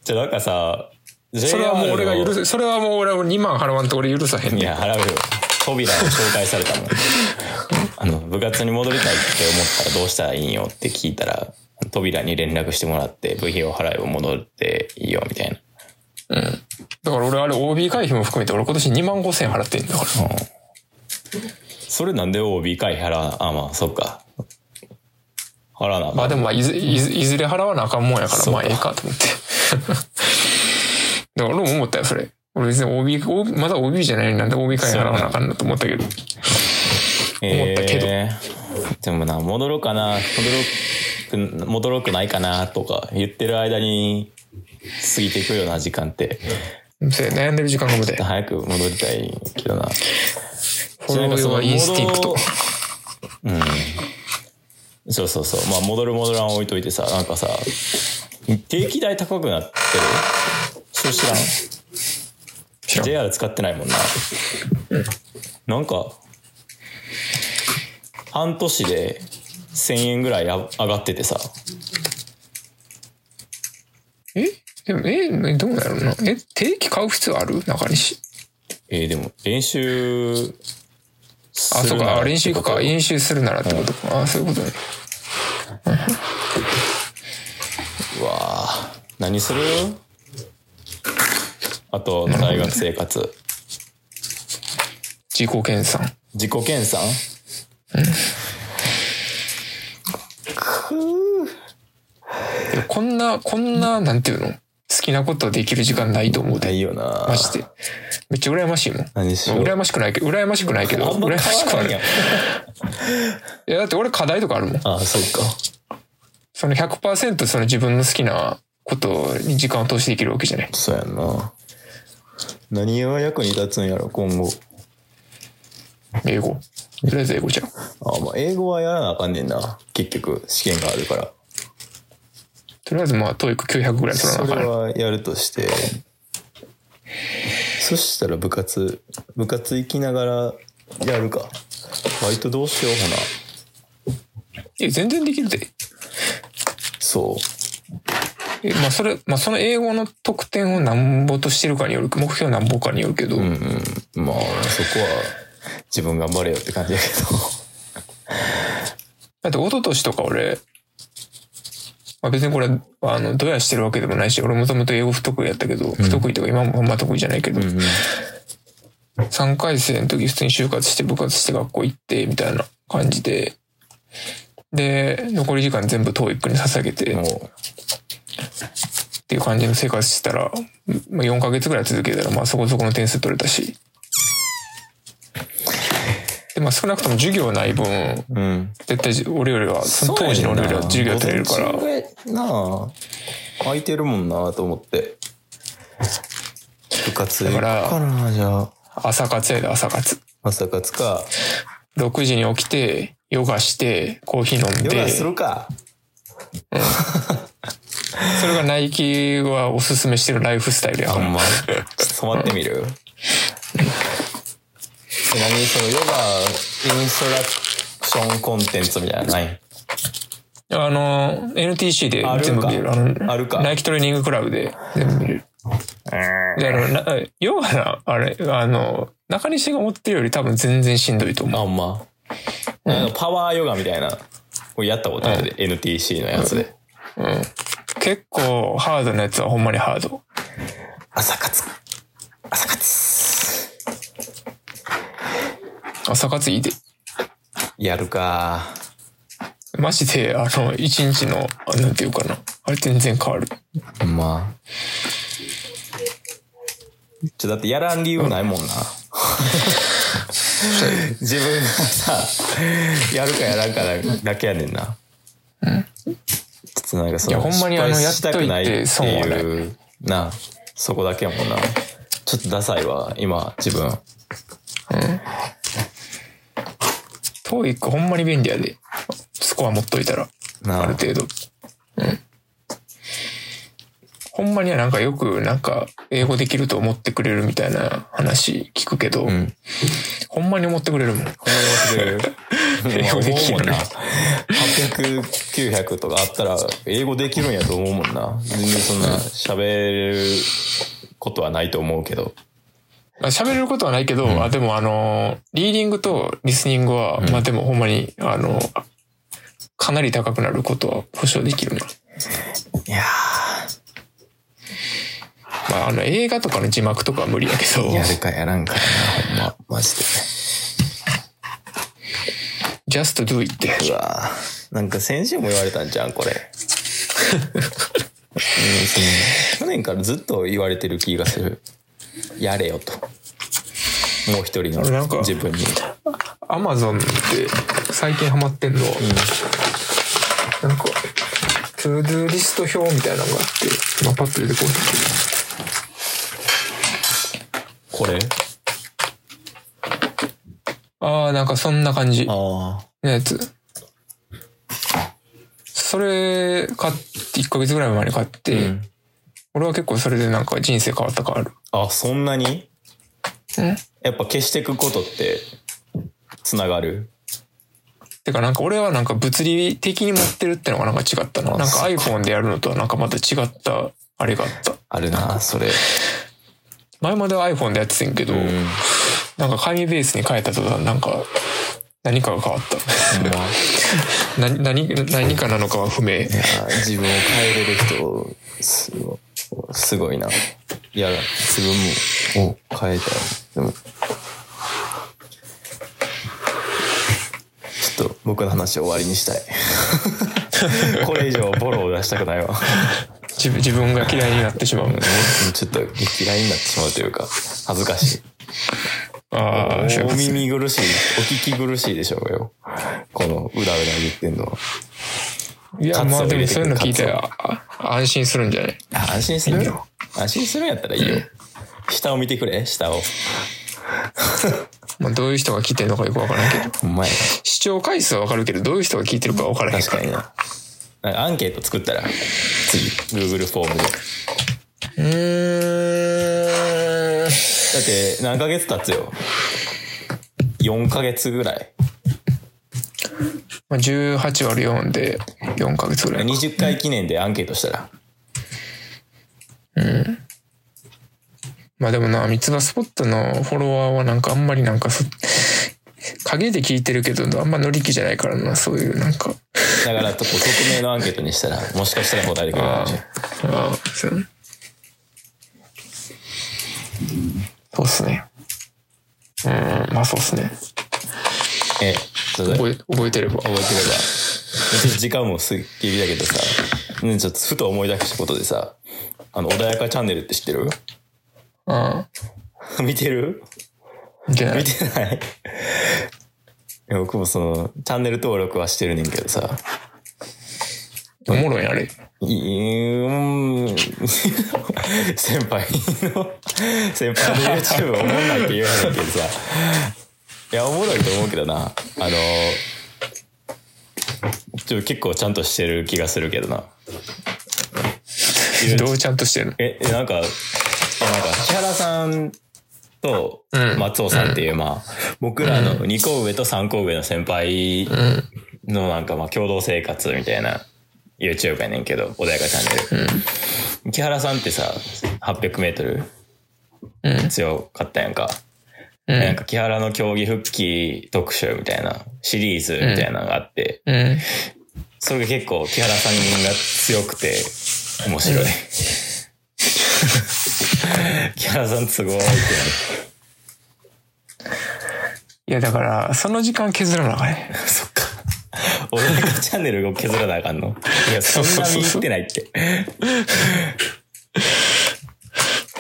じゃあなんかさ、それはもう俺が許す。せ、それはもう俺は2万払わんと俺許さへんねん。いや、払うよ。扉を紹介されたもん。あの、部活に戻りたいって思ったらどうしたらいいんよって聞いたら、扉に連絡してもらって、部費を払えば戻っていいよ、みたいな。うん。だから俺あれ OB 会費も含めて俺今年2万5千円払ってんだから。それなんで OB 会払わな、あ、まあ、そっか。払わなまあでもまあいずいずいずれ払わなあかんもんやから、まあええかと思って。だから俺も思ったよ、それ。俺別に OB、OB まだ OB じゃないのになんで OB 会費払わなあかんなと思ったけど。思ったけどえーでもな、戻ろうかな、戻ろく、戻ろうくないかな、とか言ってる間に過ぎていくような時間って、そうや悩んでる時間が無駄や。早く戻りたいけどな。フォローはインスティンクト。うん。そうそうそう。まあ、戻る戻らん置いといてさ、なんかさ、定期代高くなってる？それ知らん？知らん ?JR 使ってないもんな。なんか、半年で1000円ぐらいあ上がっててさ、え？でも、え？ねどうなるの？え？定期買う必要ある？中西。えーでも練習すあ、そうか。練習行くか。練習するならってことか。あ、そういうことね。とうわあ何する？あと大学生活自己研鑽。自己研鑽？くーこんな、こんな、なんていうの？好きなことできる時間ないと思うで。ないよな。マジで。めっちゃ羨ましいもん。何しよう。羨ましくないけど、羨ましくないけど、あんま羨ましくある。変わらんやん。いや、だって俺課題とかあるもん。ああ、そうか。その100%その自分の好きなことに時間を投資できるわけじゃない。そうやんな。何が役に立つんやろ、今後。英語。とりあえず英語じゃん。あまあ、英語はやらなあかんねんな。結局、試験があるから。とりあえずまあ、 TOEIC 900ぐらい取らなあそれかんねはやるとして。そしたら部活、部活行きながらやるか。バイトどうしようほな。え、全然できるで。そう。え、まあ、それ、まあ、その英語の得点をなんぼとしてるかによる、目標なんぼかによるけど、うんうん。まあ、そこは自分頑張れよって感じやけど。だって一昨年とか俺、まあ、別にこれ、あの、どやしてるわけでもないし、俺もともと英語不得意やったけど、不得意とか今もあんま得意じゃないけど、うんうん。3回生の時普通に就活して部活して学校行って、みたいな感じで、で、残り時間全部 TOEIC に捧げて、っもていう感じの生活してたら、まあ、4ヶ月ぐらい続けたら、まあそこそこの点数取れたし。で、まあ少なくとも授業ない分、う、うん。絶対俺よりは、その当時の俺よりは授業取れるから、なあ空いてるもんなと思って。部活だからじゃあ。朝活やで朝活。朝活か。6時に起きて、ヨガして、コーヒー飲んで、ヨガするか。それがナイキはおすすめしてるライフスタイルやから。あんま。ちょっと染まってみる？え何そのヨガインストラクションコンテンツみたいなのない？あの、NTC で全部見れる。あの、あるか？ナイキトレーニングクラブで全部見れる。で、あの、なヨガな、あれ、あの、中西が思ってるより多分全然しんどいと思う。あんま？なんかパワーヨガみたいな。これやったことあるで、NTC のやつで。うん。結構ハードなやつはほんまにハード。朝活。朝活。朝活いいで。やるか。マジで、あの、一日の、あなんていうかな。あれ全然変わる。まあ。ちょ、だってやらん理由ないもんな。自分がさ、やるかやらんかだけやねんな。ちょっとなんかその、いやほんまにあの失敗したくないっていう、な、そこだけやもんな。ちょっとダサいわ、今、自分。トーイックほんまに便利やで。スコア持っといたら。なある程度。うん。ほんまにはなんかよくなんか英語できると思ってくれるみたいな話聞くけど、うん。ほんまに思ってくれるもん。思います英語できるもんな。800、900とかあったら、英語できるんやと思うもんな。全然そんな喋れることはないと思うけど。まあ喋れることはないけど、あ、でもあの、リーディングとリスニングは、まあでもほんまに、あの、かなり高くなることは保証できるな。いやまああの映画とかの字幕とかは無理やけど、ー、やるかやらんかやな、ほんま、マジで。just do it って。うわーなんか先週も言われたんじゃん、これ。うんその去年からずっと言われてる気がする。やれよと。もう一人の自分に。アマゾンって最近ハマってんのは、なんか、 ToDo リスト表みたいなのがあって、今パッと出てこないこれ？ああ、なんかそんな感じのあやつ。それ買って、1ヶ月ぐらい前に買って、あ。うん。俺は結構それでなんか人生変わった感ある。あ、そんなに？うんやっぱ消していくことって、つながる？てかなんか俺はなんか物理的に持ってるってのがなんか違ったな。なんか iPhone でやるのとはなんかまた違ったあれがあった。あるな、それ。前までは iPhone でやっててんけど、うん。なんか紙ベースに変えた途端なんか何かが変わった。ほんま。何、何、何かなのかは不明。自分を変えれる人、すごすごいな。いや、自分も、を変えたい。でも、ちょっと僕の話を終わりにしたい。これ以上ボロを出したくないわ。自分自分が嫌いになってしまう。もうちょっと嫌いになってしまうというか、恥ずかしい。ああ、お耳苦しい、お聞き苦しいでしょうよ。このうだうだ言ってんのは。いや、まあでもそういうの聞いたらあ安心するんじゃない？あ安心するよ。安心するんやったらいいよ。下を見てくれ、下を。まあどういう人が聞いてるのかよくわからんけど。ほんまや視聴回数はわかるけど、どういう人が聞いてるかわからへんか。確からにな。なんかアンケート作ったら、次、Google フォームで。だうーん。って、何ヶ月経つよ？4ヶ月ぐらい。まあ、18割る4で4ヶ月ぐらいか。20回記念でアンケートしたら。まあでもな、三つ葉スポットのフォロワーはなんかあんまりなんかそ、影で聞いてるけど、あんま乗り気じゃないからな、そういうなんか。だから、匿名のアンケートにしたら、もしかしたら答えてくれるかもしれない。ああ、そうね。そうっすね。うん、まあそうっすね。え、それ覚え、覚えてれば。覚えてれば。時間もすっきりだけどさ、ねちょっとふと思い出したことでさ、あの、穏やかチャンネルって知ってる？あ 見てる？あ、じゃない。見。てない？いや僕もその、チャンネル登録はしてるねんけどさ、おもろいんあれ。いーん、先輩の、先輩の YouTube おもんないって言わへんけどさ、いや、おもろいと思うけどな、あの、ちょっと結構ちゃんとしてる気がするけどな。どうちゃんとしてるの？え、えなんか、なんか、木原さんとうん松尾さんっていう、まあ、僕らの2個上と3個上の先輩のなんか、まあ、共同生活みたいな YouTube やねんけど、穏やかチャンネル。木原さんってさ、800メートルうん。強かったやんか。うん。なんか木原の競技復帰特集みたいなシリーズみたいなのがあって、うん。それが結構木原さんが強くて面白い。木原さんすごいっていや、だから、その時間削らなあかんね。そっか。俺なんかチャンネルを削らなあかんの？いや、そんな見入ってないって。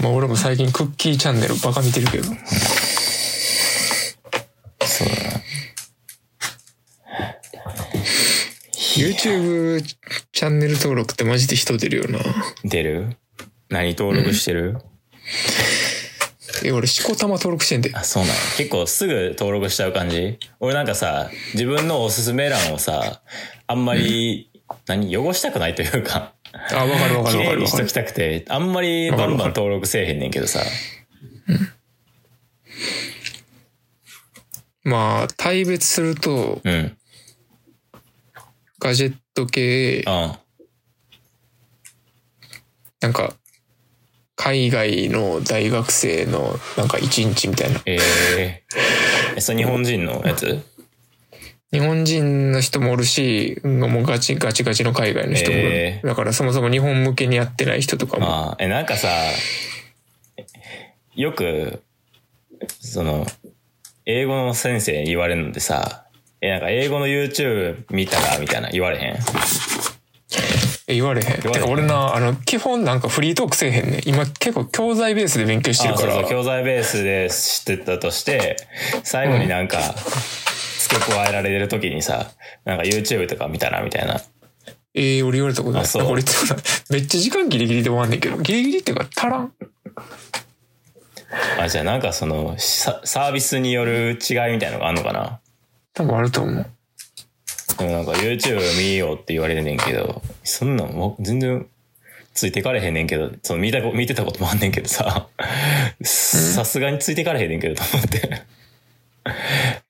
まあ俺も最近クッキーチャンネルバカ見てるけど。そうだな。YouTube チャンネル登録ってマジで人出るよな。出る？何登録してる、え、俺、しこたま登録してんで。あ、そうなの結構すぐ登録しちゃう感じ？俺なんかさ、自分のおすすめ欄をさ、あんまり、何？汚したくないというか、あ、わかるわか綺るわかるしとき。たくて、あんまりバンバン登録せえへんねんけどさ。まあ、大別すると、うん。ガジェット系、うん。なんか、海外の大学生のなんか一日みたいな。えええ、それ日本人のやつ？日本人の人もおるし、もうガチガチガチの海外の人もおる。えーだからそもそも日本向けにやってない人とかも。ああ、え、なんかさ、よく、その、英語の先生に言われるのでさ、え、なんか英語の YouTube 見たらみたいな言われへん？え言われへん。てか俺な、あの、基本なんかフリートークせえへんねん。今結構教材ベースで勉強してるから。あそうそう、教材ベースで知ってたとして、最後になんか、付け加えられる時にさ、なんか YouTube とか見たらみたいな。ええ俺言われたことない。あそう俺めっちゃ時間ギリギリで終わんねんけど、ギリギリっていうか足らん。あ、じゃあなんかその、ササービスによる違いみたいなのがあるのかな？多分あると思う。でもなんか YouTube 見ようって言われてんねんけど、そんなん全然ついてかれへんねんけど、その見たこ見てたこともあんねんけどさ、さすがについてかれへんねんけどと思って。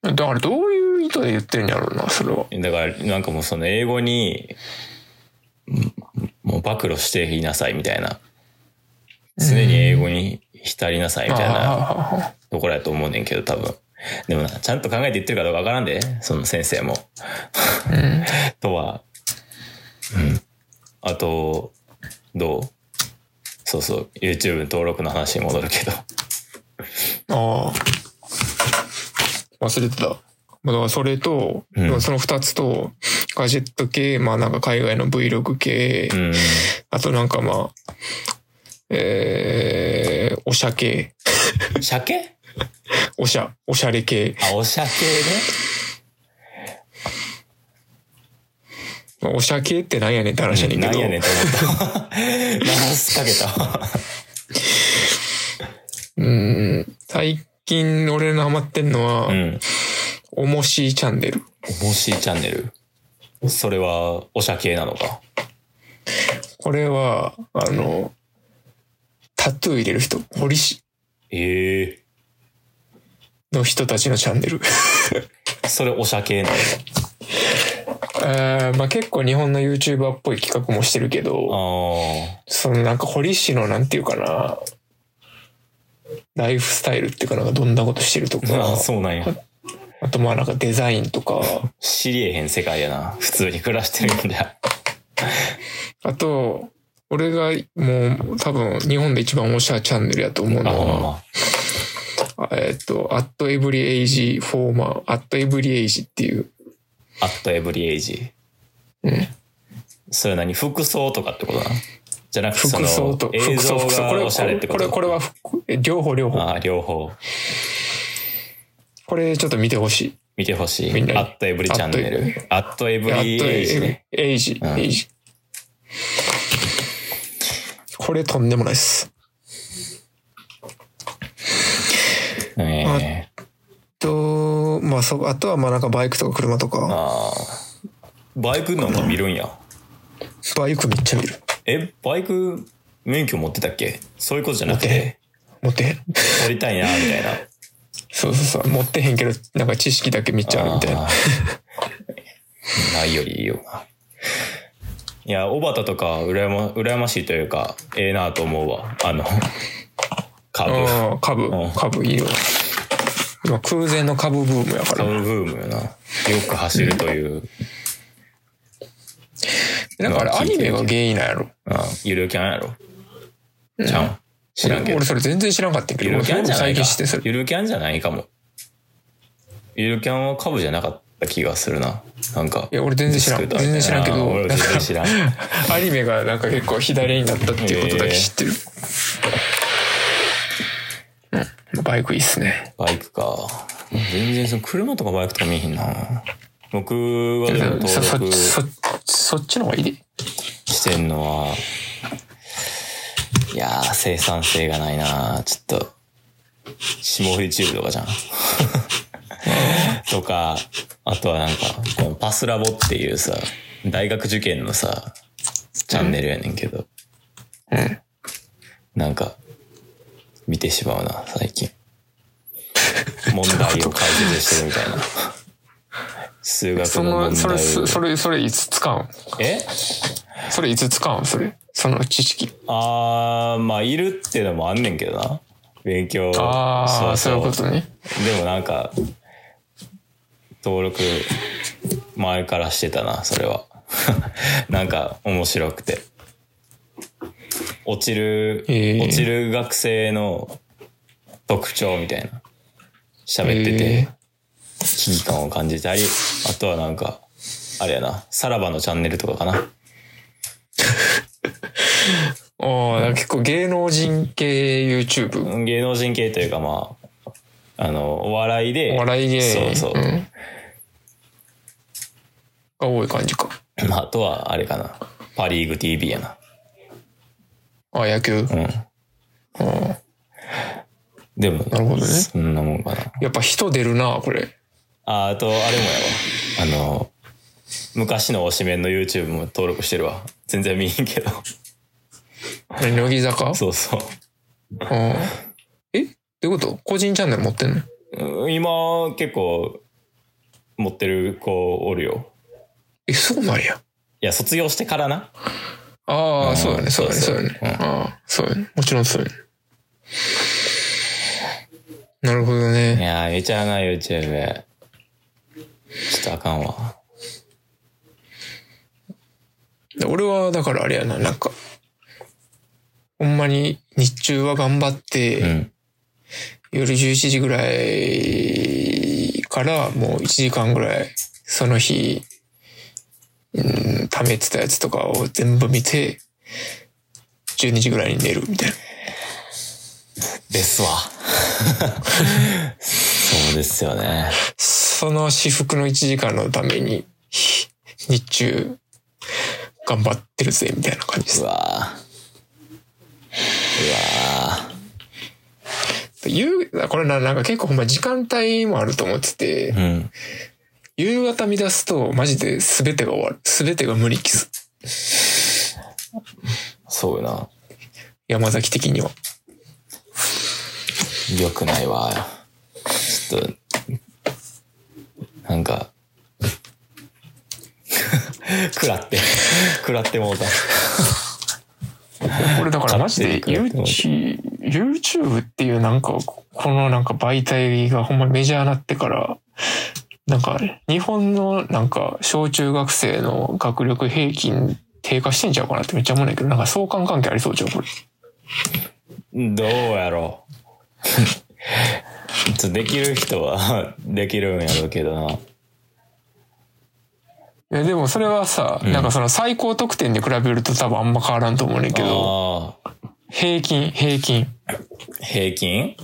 だからどういう意図で言ってるんやろうな、それは。だからなんかもうその英語に、んもう暴露していなさいみたいな。常に英語に浸りなさいみたいなところやと思うねんけど多分。でもな、ちゃんと考えて言ってるかどうかわからんで、その先生も。うん。とは、うん。あと、どう？そうそう、YouTube 登録の話に戻るけど。ああ。忘れてた。まあだからそれと、うんその二つと、ガジェット系、まあなんか海外の Vlog 系、うん。あとなんかまあ、えー、おしゃ系、鮭 おしゃ、おしゃれ系。あ、お鮭ね。まあおしゃ系ってなんやねんって話やねんけど。なんやねんと思った。流すかけたわ。うん。最近俺のハマってんのは、うん。おもしーチャンネル。おもしチャンネル。それは、おしゃ系なのか。これは、あの、タトゥー入れる人、堀市ええの人たちのチャンネル。それおしゃ系なの？あーまあ結構日本の YouTuber っぽい企画もしてるけど、あそのなんか堀市のなんていうかな、ライフスタイルっていうかなんかどんなことしてるとかあ、、そうなんや。あとまあなんかデザインとか、知りえへん世界やな。普通に暮らしてるんだ。あと、俺がもう多分日本で一番おしゃチャンネルやと思うあ、のは、ま。えっと、at every age former, at every age っていう、アットエブリエイジ。うん。それは何服装とかってことなの？じゃなくてそ服装と、服装、像服装。これ、がおしゃれってここれ、とこれは両方両方。ああ、両方。これちょっと見てほしい。見てほしい。みんなにアットエブリチャンネル。アットエブ at リエイジね。every age, うん age。これとんでもないです。ええと、まあそ、あとはまあなんかバイクとか車とか、ああ。バイクなんか見るんや。バイクめっちゃ見る。え、バイク免許持ってたっけ？そういうことじゃなくて、持ってへん。乗りたいな、みたいな。そうそうそう。持ってへんけど、なんか知識だけめっちゃあるみたいな。ないよりいいよな。いや、小畑とか羨ま、羨ましいというか、ええなと思うわ。あの、株。ああ、株うん、株いいよ。今空前の株ブームやから。株ブームよな。よく走るという、だからアニメが原因なんやろ？あゆるキャンやろ？ちゃん。知らんけど俺。それ全然知らんかったんやけど、ゆるキャンじゃないか最近知ってそれ。ゆるキャンじゃないかも。ゆるキャンは株じゃなかった気がするな。なんか。いや、俺全然知らん。全然知らんけど、あー俺なんか全然知らん。アニメがなんか結構左になったっていうことだけ知ってる。うん。バイクいいっすね。バイクか。全然その車とかバイクとか見えへんな。僕はでもそ、そ登録そ、そっちの方がいい？で。してんのは、いやー、生産性がないなちょっと、霜降りチューブとかじゃん。とか、あとはなんか、このパスラボっていうさ、大学受験のさ、チャンネルやねんけど、うん。なんか、見てしまうな、最近。問題を解説してるみたいな。数学その問の、それ、題を。それ、それいつ使うん？え？それいつ使うん？それ。その知識。あー、まあ、いるっていうのもあんねんけどな。勉強。ああ、そういうことね。でもなんか、登録、前からしてたな、それは。なんか、面白くて。落ちる、へー落ちる学生の特徴みたいな。喋っててへ、危機感を感じたり、あとはなんか、あれやな、さらばのチャンネルとかかな。ああ、結構芸能人系 YouTube。芸能人系というかまあ、あの、お笑いで、お笑い芸そうそう。んが多い感じか。まあ、あとは、あれかな。パリーグ TV やな。あ野球？うん。うんでも、なるほどねそんなもんかな。やっぱ人出るな、これ。あ、あと、あれもやわ。あの、昔の推しメンの YouTube も登録してるわ。全然見えんけど。何乃木坂？そうそう。うんえ？どういうこと？個人チャンネル持ってんの？うん今、結構、持ってる子おるよ。え、そうなんや。いや、卒業してからな。ああ、うんそうだね、そうだね、そそううだね。ああ、そうだね。もちろんそうだね。なるほどいね。やー、めちゃな YouTube。ちょっとあかんわ。で俺は、だからあれやな、なんか、ほんまに日中は頑張って、うん。夜11時ぐらいからもう1時間ぐらいその日、うん、貯めてたやつとかを全部見て、12時ぐらいに寝るみたいな。ですわ。そうですよね。その至福の1時間のために、ひ日中、頑張ってるぜ、みたいな感じですう。わぁ。夕これな、なんか結構ほんま時間帯もあると思ってて。うん。夕方見出すとマジで全てが終わる。全てが無理キス。そうよな。山崎的には。良くないわ。ちょっと、なんか、食らって、食らってもうた。これだからマジで YouTube, っていうなんか、このなんか媒体がほんまメジャーになってから、なんか日本のなんか小中学生の学力平均低下してんちゃうかなってめっちゃ思うんだけど、なんか相関関係ありそうじゃん、これ。どうやろう。できる人は できるんやろうけどな。いやでもそれはさ、んなんかその最高得点で比べると多分あんま変わらんと思うねんけど、平均、平均。平均？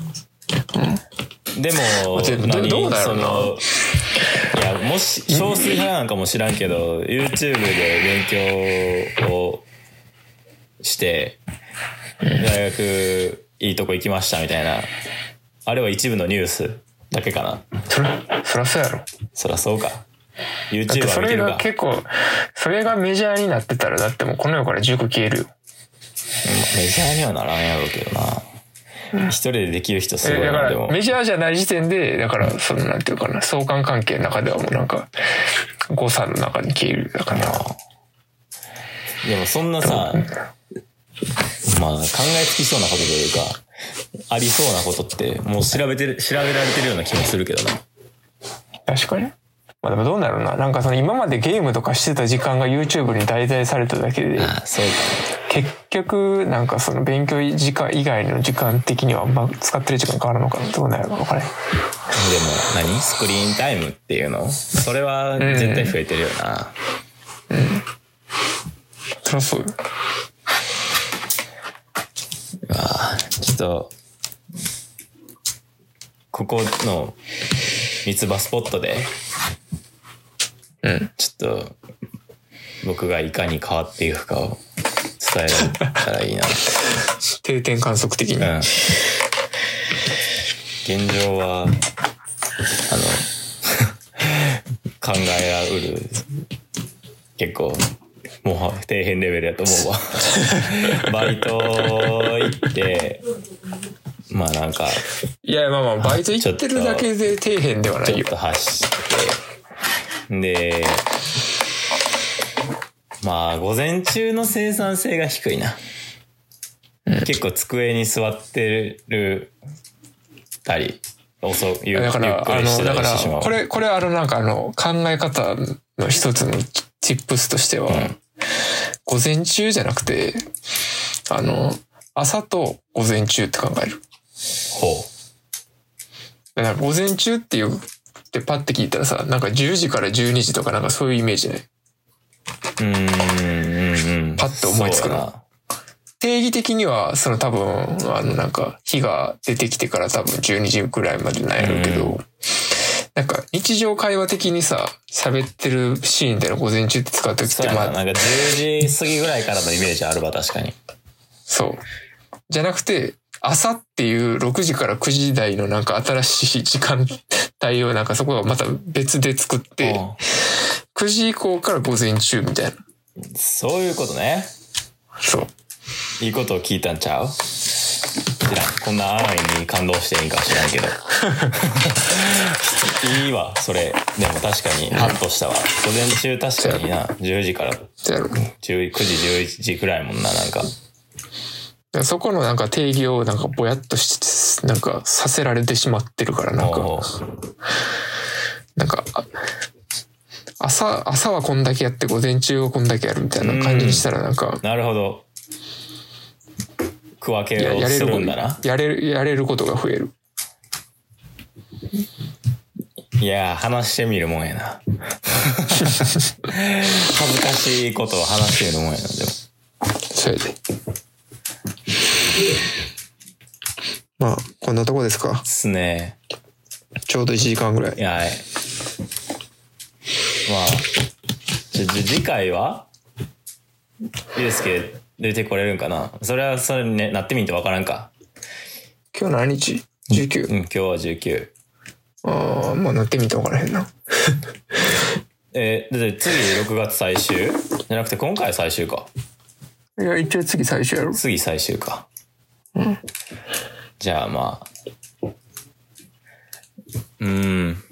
でも、何どうだろうなそのいや、もし、少数派なんかも知らんけど、YouTube で勉強をして、大学いいとこ行きましたみたいな、あれは一部のニュースだけかな。それ、そりゃそうやろ。そらそうか。YouTube それが。結構、それがメジャーになってたらだってもうこの世から塾消えるよ。メジャーにはならんやろうけどな。一人でできる人すごいな、でもら。メジャーじゃない時点で、だからそのなんていうかな、相関関係の中ではもうなんか、誤差の中に消える。だから、でもそんなさ、まあ考えつきそうなことというか、ありそうなことって、もう調べてる、調べられてるような気もするけどな。確かに。まあでもどうなるな。なんかその今までゲームとかしてた時間が YouTube に代替されただけで、ああ、そうか。結局なんかその勉強時間以外の時間的にはあんま使ってる時間変わるのかなどうなるのか分からへん。でも何？スクリーンタイムっていうの？それは絶対増えてるよな。そりゃそうよ。あちょっと、ここの三つ葉スポットで、うん。ちょっと、僕がいかに変わっていくかを伝えられたらいいな。定点観測的に。うん。現状は、あの、考えらうる、結構、もう底辺レベルやと思うわ。バイト行って、まあなんか、いやまあまあ、バイト行ってるだけで底辺ではないよちょっ。と走って、で、まあ、午前中の生産性が低いな。結構机に座ってるたり、遅ゆゆっくりしてただからりしてしまう。、これ、これあの、なんかあの、考え方の一つの tips としては、午前中じゃなくて、あの、朝と午前中って考える。ほだから午前中っていう、ってパッて聞いたらさ、なんか10時から12時とかなんかそういうイメージね。う。ん、うん、うん。パッと思いつくな定義的には、その多分、あのなんか、日が出てきてから多分12時ぐらいまでなんやろうけど、うんなんか日常会話的にさ、喋ってるシーンでの午前中って使うときって。まあ、なんか10時過ぎぐらいからのイメージあるわ、確かに。そう。じゃなくて、朝っていう6時から9時台のなんか新しい時間 帯をなんかそこはまた別で作って、うん9時以降から午前中みたいな。そういうことね。そう。いいことを聞いたんちゃう？知らん。こんな安易に感動していいんか知らんけど。いいわ、それ。でも確かに、ハッとしたわ。午前中確かにな、10時からじゃあ10 9時、11時くらいもんな、なんか。そこのなんか定義をなんかぼやっとして、なんかさせられてしまってるから、なんか、なんか、あ朝、朝はこんだけやって午前中はこんだけやるみたいな感じにしたらなんか、なるほど。区分やけをすやれるるんだな。やれる、やれることが増える。いやー、話してみるもんやな。恥ずかしいことを話してみるもんやな、でも。それで。まあ、こんなとこですか？すね。ちょうど1時間ぐらい。はいまあ、じゃ、次回は？ゆうすけ出てこれるんかな？それは、それにね、なってみんとわからんか。今日何日 ?19。うん、今日は19。ああ、まあなってみたら分からへんな。えー、で、次6月最終？じゃなくて今回最終か。いや、一応次最初やろ。次最終か。じゃあまあ。うーん。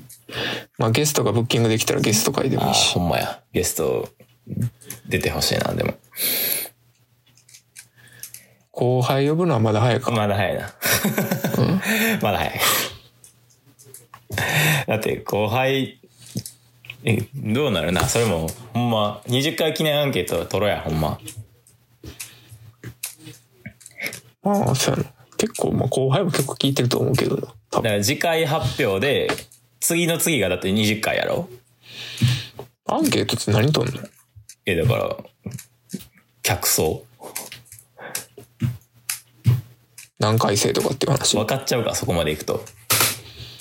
まあゲストがブッキングできたらゲスト会でもいいし。ほんまや。ゲスト出てほしいな、でも。後輩呼ぶのはまだ早いか。まだ早いな。まだ早い。だって後輩、え、どうなるな？それも、ほんま、20回記念アンケート取ろうや、ほんま。ああ、そうやな。結構、まあ後輩も結構聞いてると思うけど。だから次回発表で、次の次がだって20回やろ？アンケートって何とんの？え、だから、客層何回生とかっていう話？分かっちゃうか、そこまでいくと。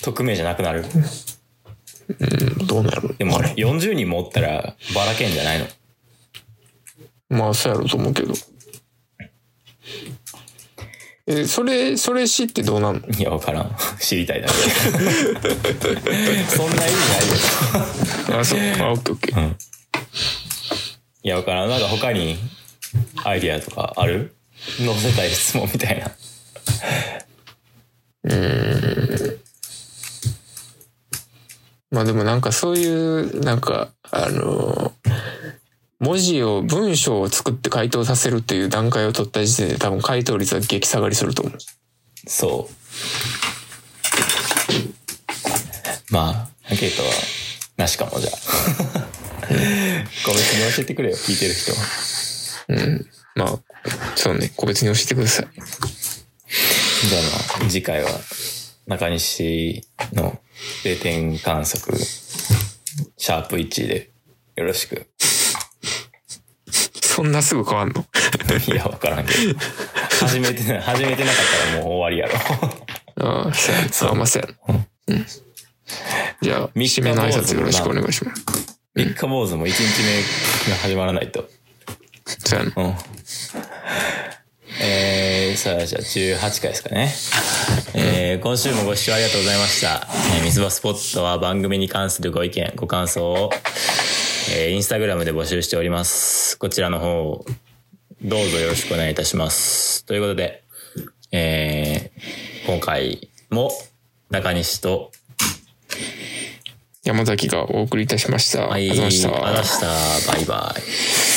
匿名じゃなくなる。うん、どうなる？でも、あれ40人もおったら、ばらけんじゃないの？まあ、そうやろうと思うけど。え、それ、それ知ってどうなんの？いや、わからん。知りたいだけ。そんな意味ないよ。あ、そう。あ、オッケーオッケー。いや、わからん。なんか他にアイディアとかある？載せたい質問みたいな。まあでもなんかそういう、なんか、あの文字を、文章を作って回答させるっていう段階を取った時点で多分回答率は激下がりすると思う。そう。まあ、アンケートはなしかも、じゃあ。個別に教えてくれよ、聞いてる人。うん。まあ、そうね、個別に教えてください。じゃあまあ、次回は中西の定点観測、シャープ1でよろしく。そんなすぐ変わんの？いや、わからんけど。始めてな、始めてなかったらもう終わりやろ。ああ、そうやな。そう、まあ、そうやん。じゃあ、締めの挨拶よろしくお願いします。三日坊主も1日目が始まらないと。そうやな。うん。えー、さあ、じゃあ18回ですかね。えー、今週もご視聴ありがとうございました。えー、水場スポットは番組に関するご意見、ご感想を、えー、インスタグラムで募集しております。こちらの方、どうぞよろしくお願いいたします。ということで、えー、今回も中西と、山崎がお送りいたしました。はい、ありがとうございました。ありがとうございました。バイバイ。